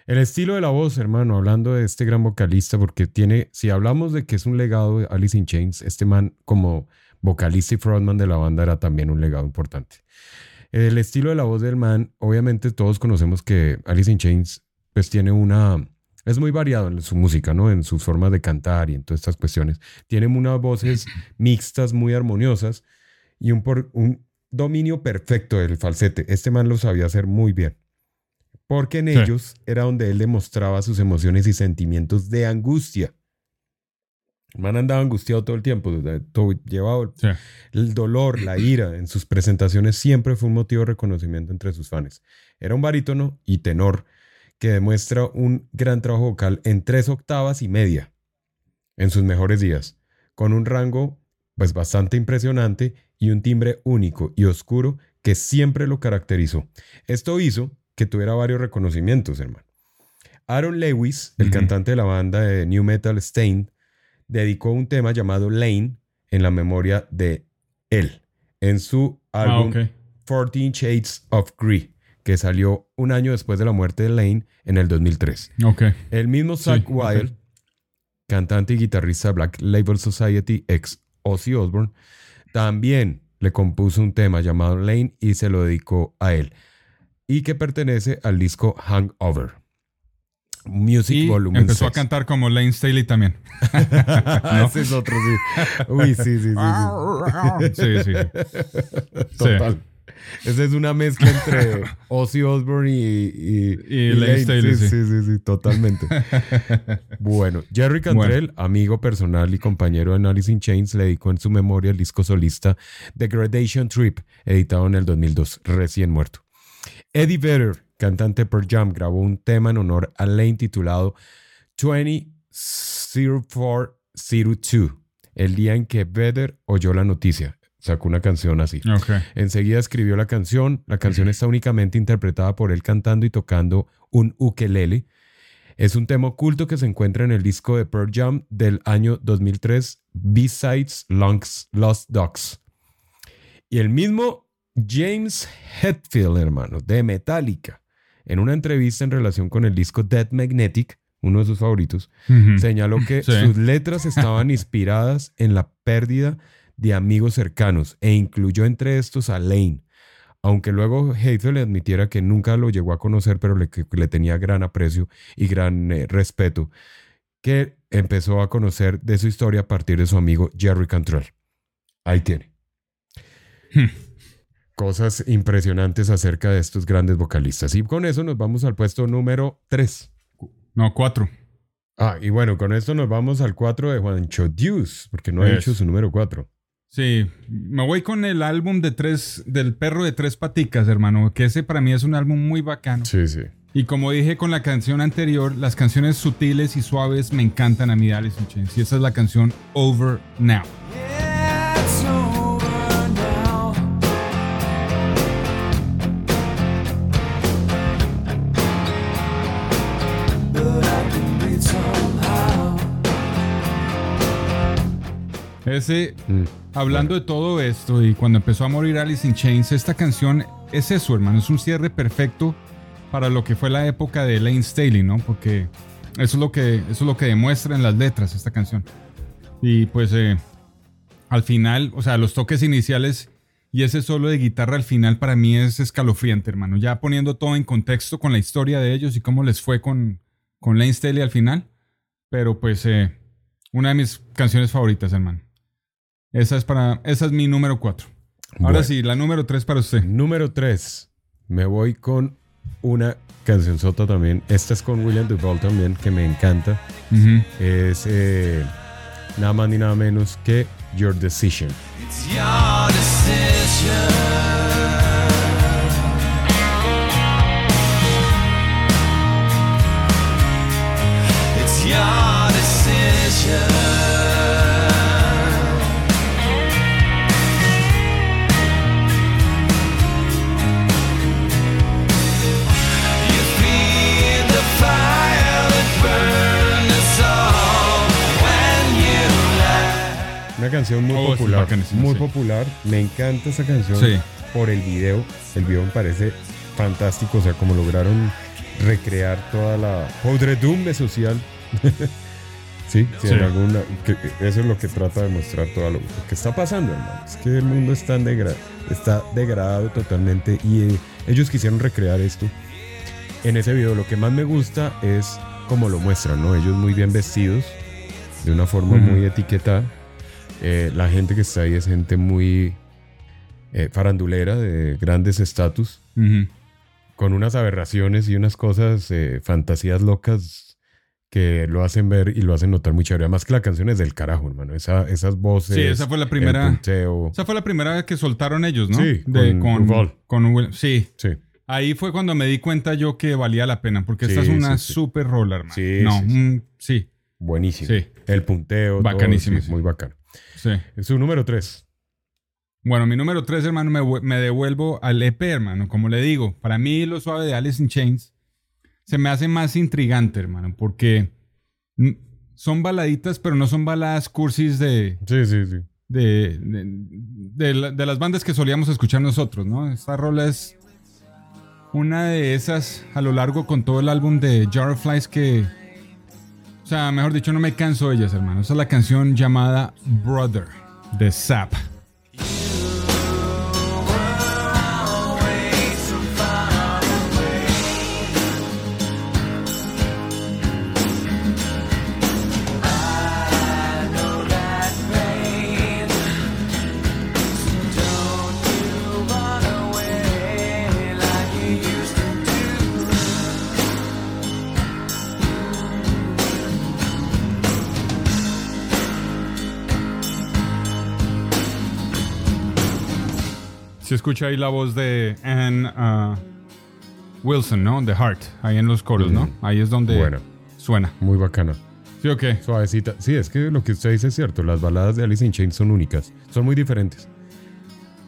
El estilo de la voz, hermano, hablando de este gran vocalista, porque tiene, si hablamos de que es un legado de Alice in Chains, este man como vocalista y frontman de la banda era también un legado importante. El estilo de la voz del man, obviamente todos conocemos que Alice in Chains pues tiene una... Es muy variado en su música, ¿no? En sus formas de cantar y en todas estas cuestiones. Tiene unas voces mixtas muy armoniosas y un, por, un dominio perfecto del falsete. Este man lo sabía hacer muy bien. Porque en Sí. ellos era donde él demostraba sus emociones y sentimientos de angustia. El man andaba angustiado todo el tiempo, todo, llevaba Sí. el dolor, la ira en sus presentaciones siempre fue un motivo de reconocimiento entre sus fans. Era un barítono y tenor que demuestra un gran trabajo vocal en tres octavas y media en sus mejores días, con un rango pues bastante impresionante y un timbre único y oscuro que siempre lo caracterizó. Esto hizo que tuviera varios reconocimientos, hermano. Aaron Lewis, el cantante de la banda de New Metal Stain, dedicó un tema llamado Lane en la memoria de él en su Ah, álbum ok. 14 Shades of Grey, que salió un año después de la muerte de Lane en el 2003. Ok. El mismo Sí, Zach ok. Wild, cantante y guitarrista de Black Label Society, ex Ozzy Osbourne, también le compuso un tema llamado Lane y se lo dedicó a él, y que pertenece al disco Hangover. Music Y Volume empezó a 6. cantar como Lane Staley también. Ese es otro, sí. Uy, sí, sí, sí. sí. Sí, sí. Total. Esa es una mezcla entre Ozzy Osbourne y, y, Y Lane Staley, sí, sí. sí, sí, sí, totalmente. bueno, Jerry Cantrell, amigo personal y compañero de Alice in Chains, le dedicó en su memoria el disco solista The Gradation Trip, editado en el 2002, recién muerto. Eddie Vedder, cantante per Jam, grabó un tema en honor a Lane titulado 200402, el día en que Vedder oyó la noticia. Sacó una canción así. Ok. Enseguida escribió la canción. La canción está únicamente interpretada por él cantando y tocando un ukelele. Es un tema oculto que se encuentra en el disco de Pearl Jam del año 2003, B-Sides Lost Dogs. Y el mismo James Hetfield, hermano, de Metallica, en una entrevista en relación con el disco Dead Magnetic, uno de sus favoritos, señaló que Sí. sus letras estaban inspiradas en la pérdida de amigos cercanos e incluyó entre estos a Lane. Aunque luego Hazel le admitiera que nunca lo llegó a conocer, pero le tenía gran aprecio y gran eh, respeto, que empezó a conocer de su historia a partir de su amigo Jerry Cantrell. Ahí tiene. Hmm. Cosas impresionantes acerca de estos grandes vocalistas. Y con eso nos vamos al puesto número 3. No, cuatro. Ah, y bueno, con esto nos vamos al 4 de Juancho Deuce, porque no ha dicho su número 4. Sí, me voy con el álbum de tres, del perro de tres paticas, hermano, que ese para mí es un álbum muy bacano. Sí, sí. Y como dije con la canción anterior, las canciones sutiles y suaves me encantan a mí de Alice in Chains. Y esa es la canción Over Now. Yeah, Ese, Mm. hablando de todo esto y cuando empezó a morir Alice in Chains, esta canción es eso, hermano, es un cierre perfecto para lo que fue la época de Lane Staley, ¿no? Porque eso es lo que, eso es lo que demuestra en las letras esta canción. Y pues eh, al final, o sea, los toques iniciales y ese solo de guitarra al final para mí es escalofriante, hermano. Ya poniendo todo en contexto con la historia de ellos y cómo les fue con, con Lane Staley al final. Pero pues eh, una de mis canciones favoritas, hermano. Esa es para, esa es mi número 4. Ahora Bueno. sí, la número 3 para usted. Número 3. Me voy con una canción sota también. Esta es con William Duvall también, que me encanta. Ujú. Es eh, nada más ni nada menos que Your Decision. It's your decision. It's your decision. Canción muy Oh, popular. Muy sí. popular. Me encanta esa canción Sí. por el video. El video me parece fantástico, o sea, como lograron recrear toda la podredumbre social. sí, sí, en alguna, que- eso es lo que trata de mostrar todo lo, lo que está pasando, hermano. Es que el mundo está, degra- está degradado totalmente y eh, ellos quisieron recrear esto. En ese video lo que más me gusta es cómo lo muestran, ¿no? Ellos muy bien vestidos, de una forma Ujú. muy etiquetada. Eh, la gente que está ahí es gente muy eh, farandulera, de grandes estatus, Ujú. con unas aberraciones y unas cosas, eh, fantasías locas que lo hacen ver y lo hacen notar muy chévere. Además que la canción es del carajo, hermano. Esa, esas voces. Sí, esa fue la primera- punteo. Esa fue la primera que soltaron ellos, ¿no? Sí, De- con Duval. con Will- Sí. Sí. Ahí fue cuando me di cuenta yo que valía la pena, porque esta es Sí, una sí, sí. super rola, hermano. Sí, no, sí, sí. mm, sí, Buenísimo. Sí. El punteo. todo, Bacanísimo, sí, sí. Muy bacano. Sí. Su número 3. Bueno, mi número 3, hermano, me, me devuelvo al EP, hermano. Como le digo, para mí lo suave de Alice in Chains se me hace más intrigante, hermano, porque son baladitas, pero no son baladas cursis de, Sí, sí, sí. de, de, de la- de las bandas que solíamos escuchar nosotros, ¿no? Esta rola es una de esas a lo largo con todo el álbum de Jar of Flies que, o sea, mejor dicho, no me canso de ellas, hermano. Esa es la canción llamada Brother de Zap. Escucha ahí la voz de Ann uh, Wilson, ¿no? The Heart, ahí en los coros, ¿no? Ahí es donde Bueno. suena. Muy bacana. ¿Sí o qué? Suavecita. Sí, es que lo que usted dice es cierto. Las baladas de Alice in Chains son únicas. Son muy diferentes.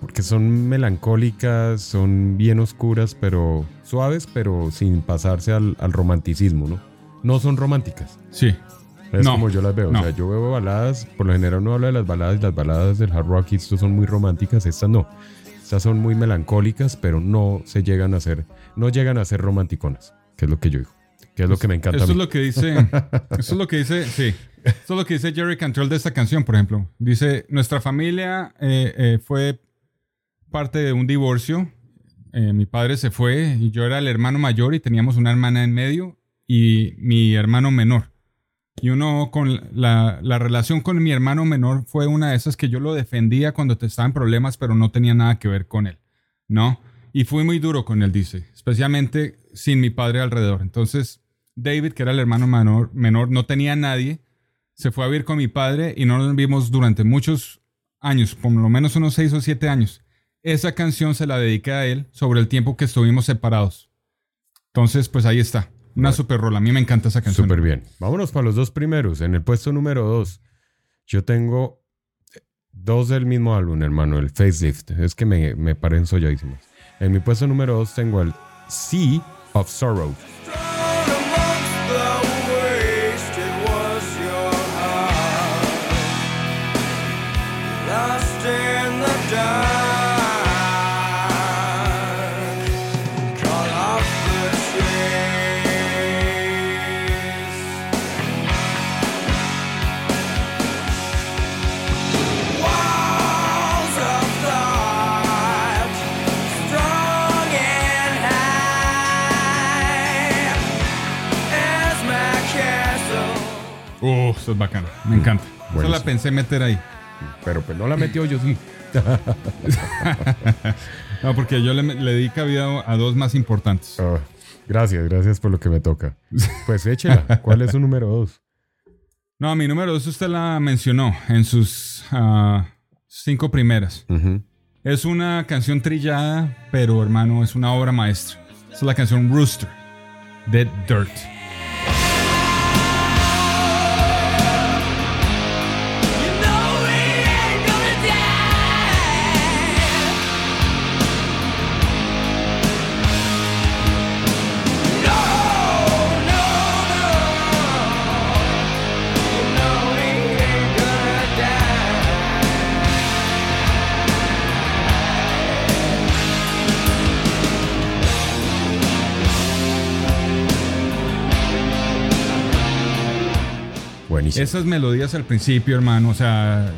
Porque son melancólicas, son bien oscuras, pero suaves, pero sin pasarse al, al romanticismo, ¿no? No son románticas. Sí. Es No, como yo las veo. no. O sea, yo veo baladas, por lo general uno habla de las baladas y las baladas del hard rock y estos son muy románticas. Estas no. Estas son muy melancólicas, pero no se llegan a ser, no llegan a ser romanticonas, que es lo que yo digo. Que es lo que me encanta. a Eso es lo que dice. Eso es lo que dice. Sí. Eso es lo que dice Jerry Cantrell de esta canción, por ejemplo. Dice: Nuestra familia eh, eh, fue parte de un divorcio. Eh, mi padre se fue y yo era el hermano mayor y teníamos una hermana en medio y mi hermano menor. Y uno con la, la relación con mi hermano menor fue una de esas que yo lo defendía cuando estaba en problemas, pero no tenía nada que ver con él. ¿No? Y fui muy duro con él, dice, especialmente sin mi padre alrededor. Entonces, David, que era el hermano menor, menor no tenía nadie, se fue a vivir con mi padre y no nos vimos durante muchos años, por lo menos unos seis o siete años. Esa canción se la dediqué a él sobre el tiempo que estuvimos separados. Entonces, pues ahí está. Una super rola. A mí me encanta esa canción. Súper bien. Vámonos para los dos primeros. En el puesto número dos, yo tengo dos del mismo álbum, hermano, el Facelift. Es que me, me parecen solladísimos. En mi puesto número dos tengo el Sea of Sorrow. Uh, eso es bacano. Me encanta. Esa la Buenísimo. pensé meter ahí. Pero pues no la metió yo sí. No, porque yo le, le di cabida a dos más importantes. Ah, gracias, gracias por lo que me toca. Pues échela. ¿Cuál es su número dos? No, mi número dos usted la mencionó en sus ah, cinco primeras. Es una canción trillada, pero hermano, es una obra maestra. Es la canción Rooster de Dirt. Buenísimo. Esas melodías al principio, hermano, o sea,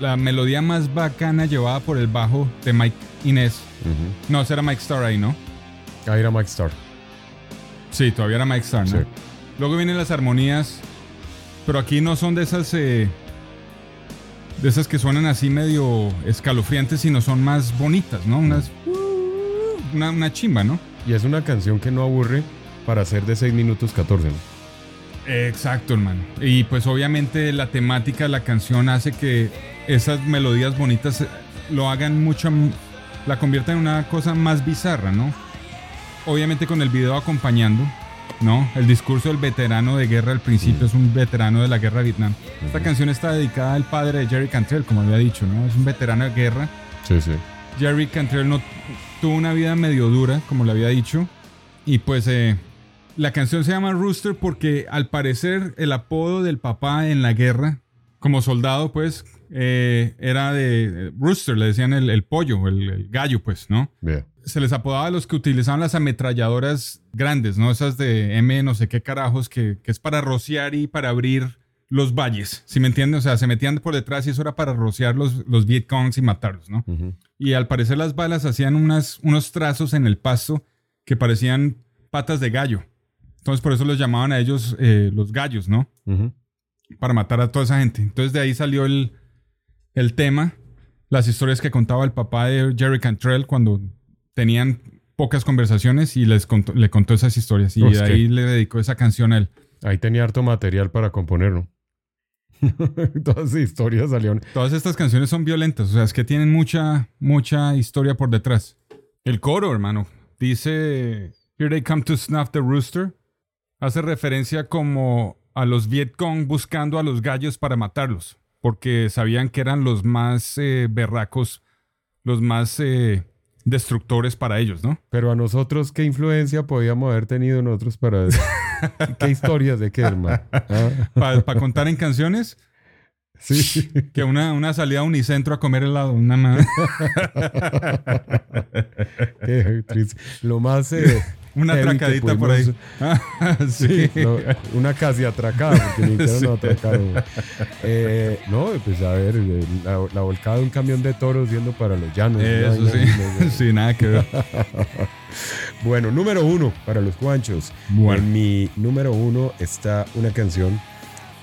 la melodía más bacana llevada por el bajo de Mike Inés. No, ese era Mike Starr ahí, ¿no? Ahí era Mike Starr. Sí, todavía era Mike Starr, ¿no? Sí. Luego vienen las armonías, pero aquí no son de esas, eh, de esas que suenan así medio escalofriantes, sino son más bonitas, ¿no? Unas, una, una chimba, ¿no? Y es una canción que no aburre para ser de 6 minutos 14. ¿no? Exacto, hermano. Y pues obviamente la temática de la canción hace que esas melodías bonitas eh, lo hagan mucho, m- la conviertan en una cosa más bizarra, ¿no? Obviamente con el video acompañando, ¿no? El discurso del veterano de guerra al principio es un veterano de la guerra de Vietnam. Esta canción está dedicada al padre de Jerry Cantrell, como había dicho, ¿no? Es un veterano de guerra. Sí, sí. Jerry Cantrell no tuvo una vida medio dura, como le había dicho. Y pues eh, la canción se llama Rooster porque al parecer el apodo del papá en la guerra, como soldado, pues, eh, era de eh, Rooster, le decían el, el pollo, el, el gallo, pues, ¿no? Se les apodaba a los que utilizaban las ametralladoras grandes, ¿no? Esas de M no sé qué carajos, que, que es para rociar y para abrir los valles, ¿sí me entienden? O sea, se metían por detrás y eso era para rociar los, los Vietcongs y matarlos, ¿no? Y al parecer las balas hacían unas, unos trazos en el pasto que parecían patas de gallo. Entonces por eso los llamaban a ellos eh, los gallos, ¿no? Para matar a toda esa gente. Entonces de ahí salió el, el tema, las historias que contaba el papá de Jerry Cantrell cuando tenían pocas conversaciones y les contó, le contó esas historias. Y de que- ahí le dedicó esa canción a él. Ahí tenía harto material para componer, ¿no? Todas esas historias salieron. Todas estas canciones son violentas, o sea, es que tienen mucha, mucha historia por detrás. El coro, hermano, dice Here they come to snuff the rooster. Hace referencia como a los Vietcong buscando a los gallos para matarlos, porque sabían que eran los más eh, berracos, los más eh, destructores para ellos, ¿no? Pero a nosotros, ¿qué influencia podíamos haber tenido nosotros para... ¿Qué historias de qué, hermano? Ah, Para contar en canciones, sí. que una, una salida a Unicentro a comer helado, una ma- Qué triste. Lo más... eh, una atracadita por ahí. sí. No, una casi atracada, porque. Eh, no, pues a ver, eh, la, la volcada de un camión de toros yendo para los llanos. Eso sí. no sí, nada que ver. Bueno, número uno para los guanchos. Bueno. En mi número uno está una canción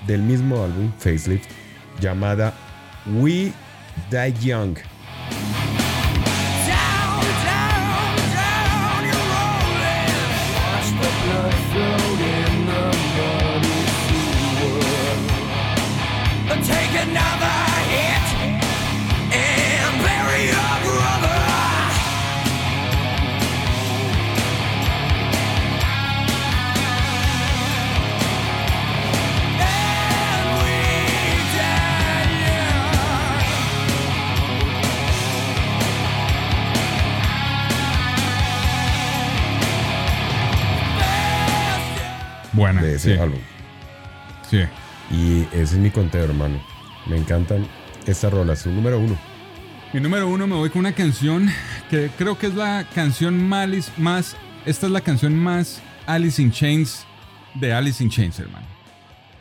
del mismo álbum, Facelift, llamada We Die Young. Buena. de ese sí, álbum. sí. Y ese es mi conteo, hermano. Me encantan estas rolas. Su número uno. Mi número uno me voy con una canción que creo que es la canción más, más esta es la canción más Alice in Chains de Alice in Chains, hermano.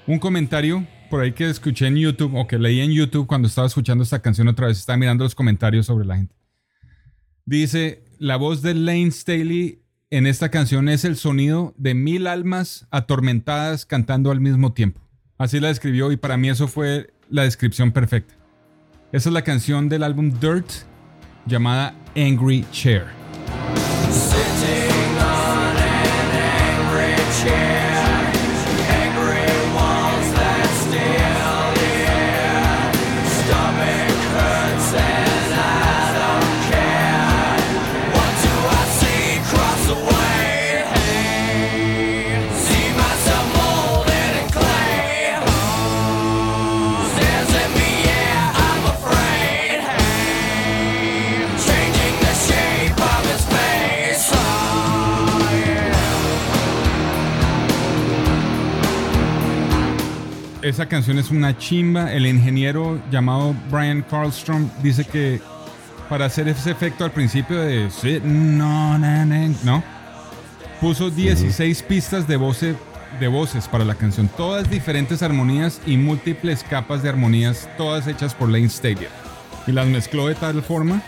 Un comentario por ahí que escuché en YouTube o que leí en YouTube cuando estaba escuchando esta canción otra vez, estaba mirando los comentarios sobre la gente. Dice, la voz de Lane Staley en esta canción es el sonido de mil almas atormentadas cantando al mismo tiempo. Así la describió y para mí eso fue la descripción perfecta. Esa es la canción del álbum Dirt llamada Angry Chair. Esa canción es una chimba. El ingeniero llamado Brian Carlstrom dice que para hacer ese efecto al principio de "Sitting on an ang-", no, puso 16 pistas de voces de voces para la canción. Todas diferentes armonías y múltiples capas de armonías, todas hechas por Lane Staley. Y las mezcló de tal forma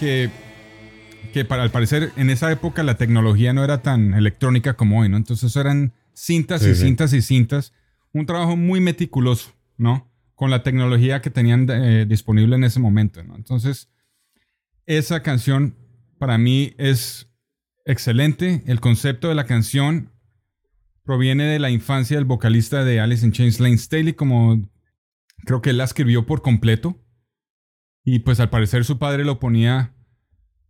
que, que para al parecer en esa época la tecnología no era tan electrónica como hoy, ¿no? Entonces eran cintas Sí, y sí. cintas y cintas. Un trabajo muy meticuloso, ¿no? Con la tecnología que tenían eh, disponible en ese momento, ¿no? Entonces, esa canción para mí es excelente. El concepto de la canción proviene de la infancia del vocalista de Alice in Chains, Lane Staley, como creo que él la escribió por completo. Y pues al parecer su padre lo ponía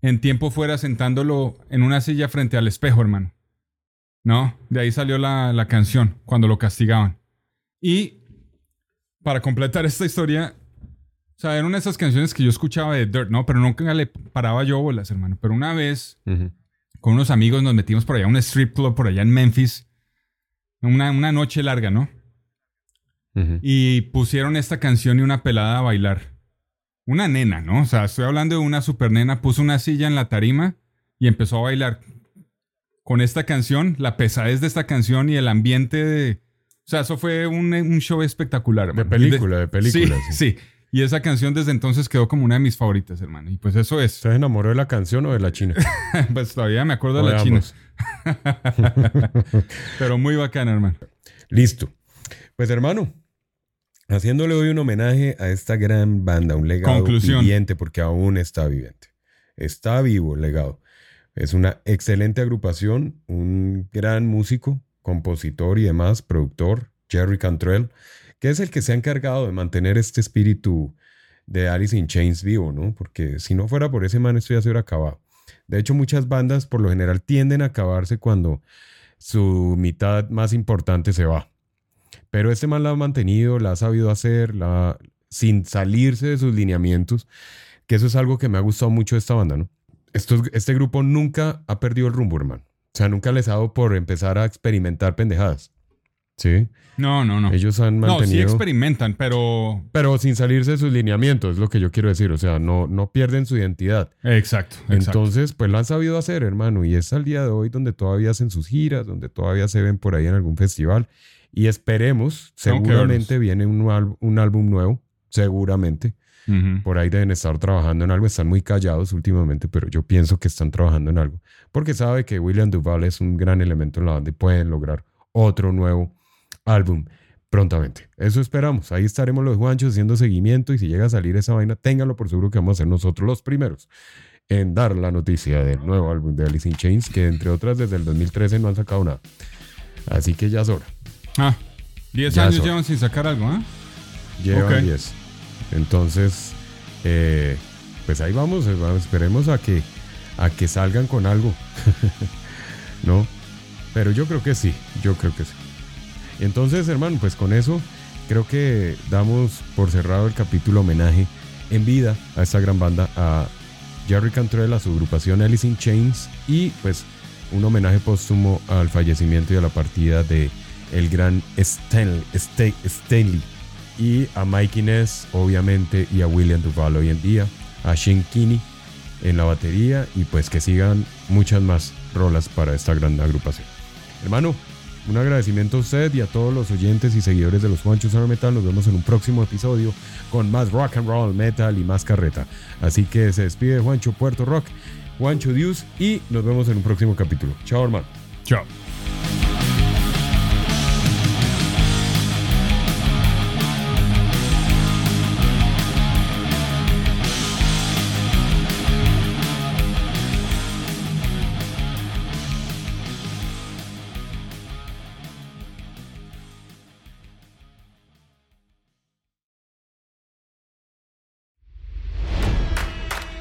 en tiempo fuera sentándolo en una silla frente al espejo, hermano. ¿No? De ahí salió la, la canción, cuando lo castigaban. Y para completar esta historia, o sea, era una de esas canciones que yo escuchaba de Dirt, ¿no? Pero nunca le paraba yo bolas, hermano. Pero una vez, con unos amigos, nos metimos por allá a un strip club por allá en Memphis. Una, una noche larga, ¿no? Y pusieron esta canción y una pelada a bailar. Una nena, ¿no? O sea, estoy hablando de una super nena. Puso una silla en la tarima y empezó a bailar. Con esta canción, la pesadez de esta canción y el ambiente de... O sea, eso fue un, un show espectacular. De hermano. Película, de película. Sí, sí. sí. Y esa canción desde entonces quedó como una de mis favoritas, hermano. Y pues eso es. ¿Usted se enamoró de la canción o de la china? pues todavía me acuerdo O de la de china. Pero muy bacana, hermano. Listo. Pues hermano, haciéndole hoy un homenaje a esta gran banda, un legado Conclusión. viviente porque aún está viviente. Está vivo el legado. Es una excelente agrupación, un gran músico, compositor y demás, productor, Jerry Cantrell, que es el que se ha encargado de mantener este espíritu de Alice in Chains vivo, ¿no? Porque si no fuera por ese man, esto ya se hubiera acabado. De hecho, muchas bandas por lo general tienden a acabarse cuando su mitad más importante se va. Pero este man la ha mantenido, la ha sabido hacer, la, sin salirse de sus lineamientos, que eso es algo que me ha gustado mucho de esta banda, ¿no? Este grupo nunca ha perdido el rumbo, hermano. O sea, nunca les ha dado por empezar a experimentar pendejadas. ¿Sí? No, no, no. Ellos han no, sí mantenido... experimentan, pero... pero sin salirse de sus lineamientos, es lo que yo quiero decir. O sea, no, no pierden su identidad. Exacto, exacto. Entonces, pues lo han sabido hacer, hermano. Y es al día de hoy donde todavía hacen sus giras, donde todavía se ven por ahí en algún festival. Y esperemos, seguramente viene un, un álbum nuevo, seguramente. Por ahí deben estar trabajando en algo. Están muy callados últimamente, pero yo pienso que están trabajando en algo. Porque sabe que William Duval es un gran elemento en la banda y pueden lograr otro nuevo álbum prontamente. Eso esperamos. Ahí estaremos los guanchos haciendo seguimiento y si llega a salir esa vaina, ténganlo por seguro que vamos a ser nosotros los primeros en dar la noticia del nuevo álbum de Alice in Chains, que entre otras desde el 2013 no han sacado nada. Así que ya es hora. Ah, 10 Ya años llevan sin sacar algo, ¿ah? Llevan Ok. 10. Entonces, eh, pues ahí vamos, eh, esperemos a que, a que salgan con algo. ¿No? Pero yo creo que sí, yo creo que sí. Entonces, hermano, pues con eso creo que damos por cerrado el capítulo homenaje en vida a esta gran banda, a Jerry Cantrell, a su agrupación Alice in Chains y pues un homenaje póstumo al fallecimiento y a la partida de el gran Stanley, Sta- Stanley y a Mike Inez, obviamente, y a William Duval hoy en día, a Shane Kinney en la batería y pues que sigan muchas más rolas para esta gran agrupación. Hermano, un agradecimiento a usted y a todos los oyentes y seguidores de los Juanchos Sound Metal. Nos vemos en un próximo episodio con más rock and roll, metal y más carreta. Así que se despide Juancho Puerto Rock, Juancho Dios y nos vemos en un próximo capítulo. Chao, hermano. Chao.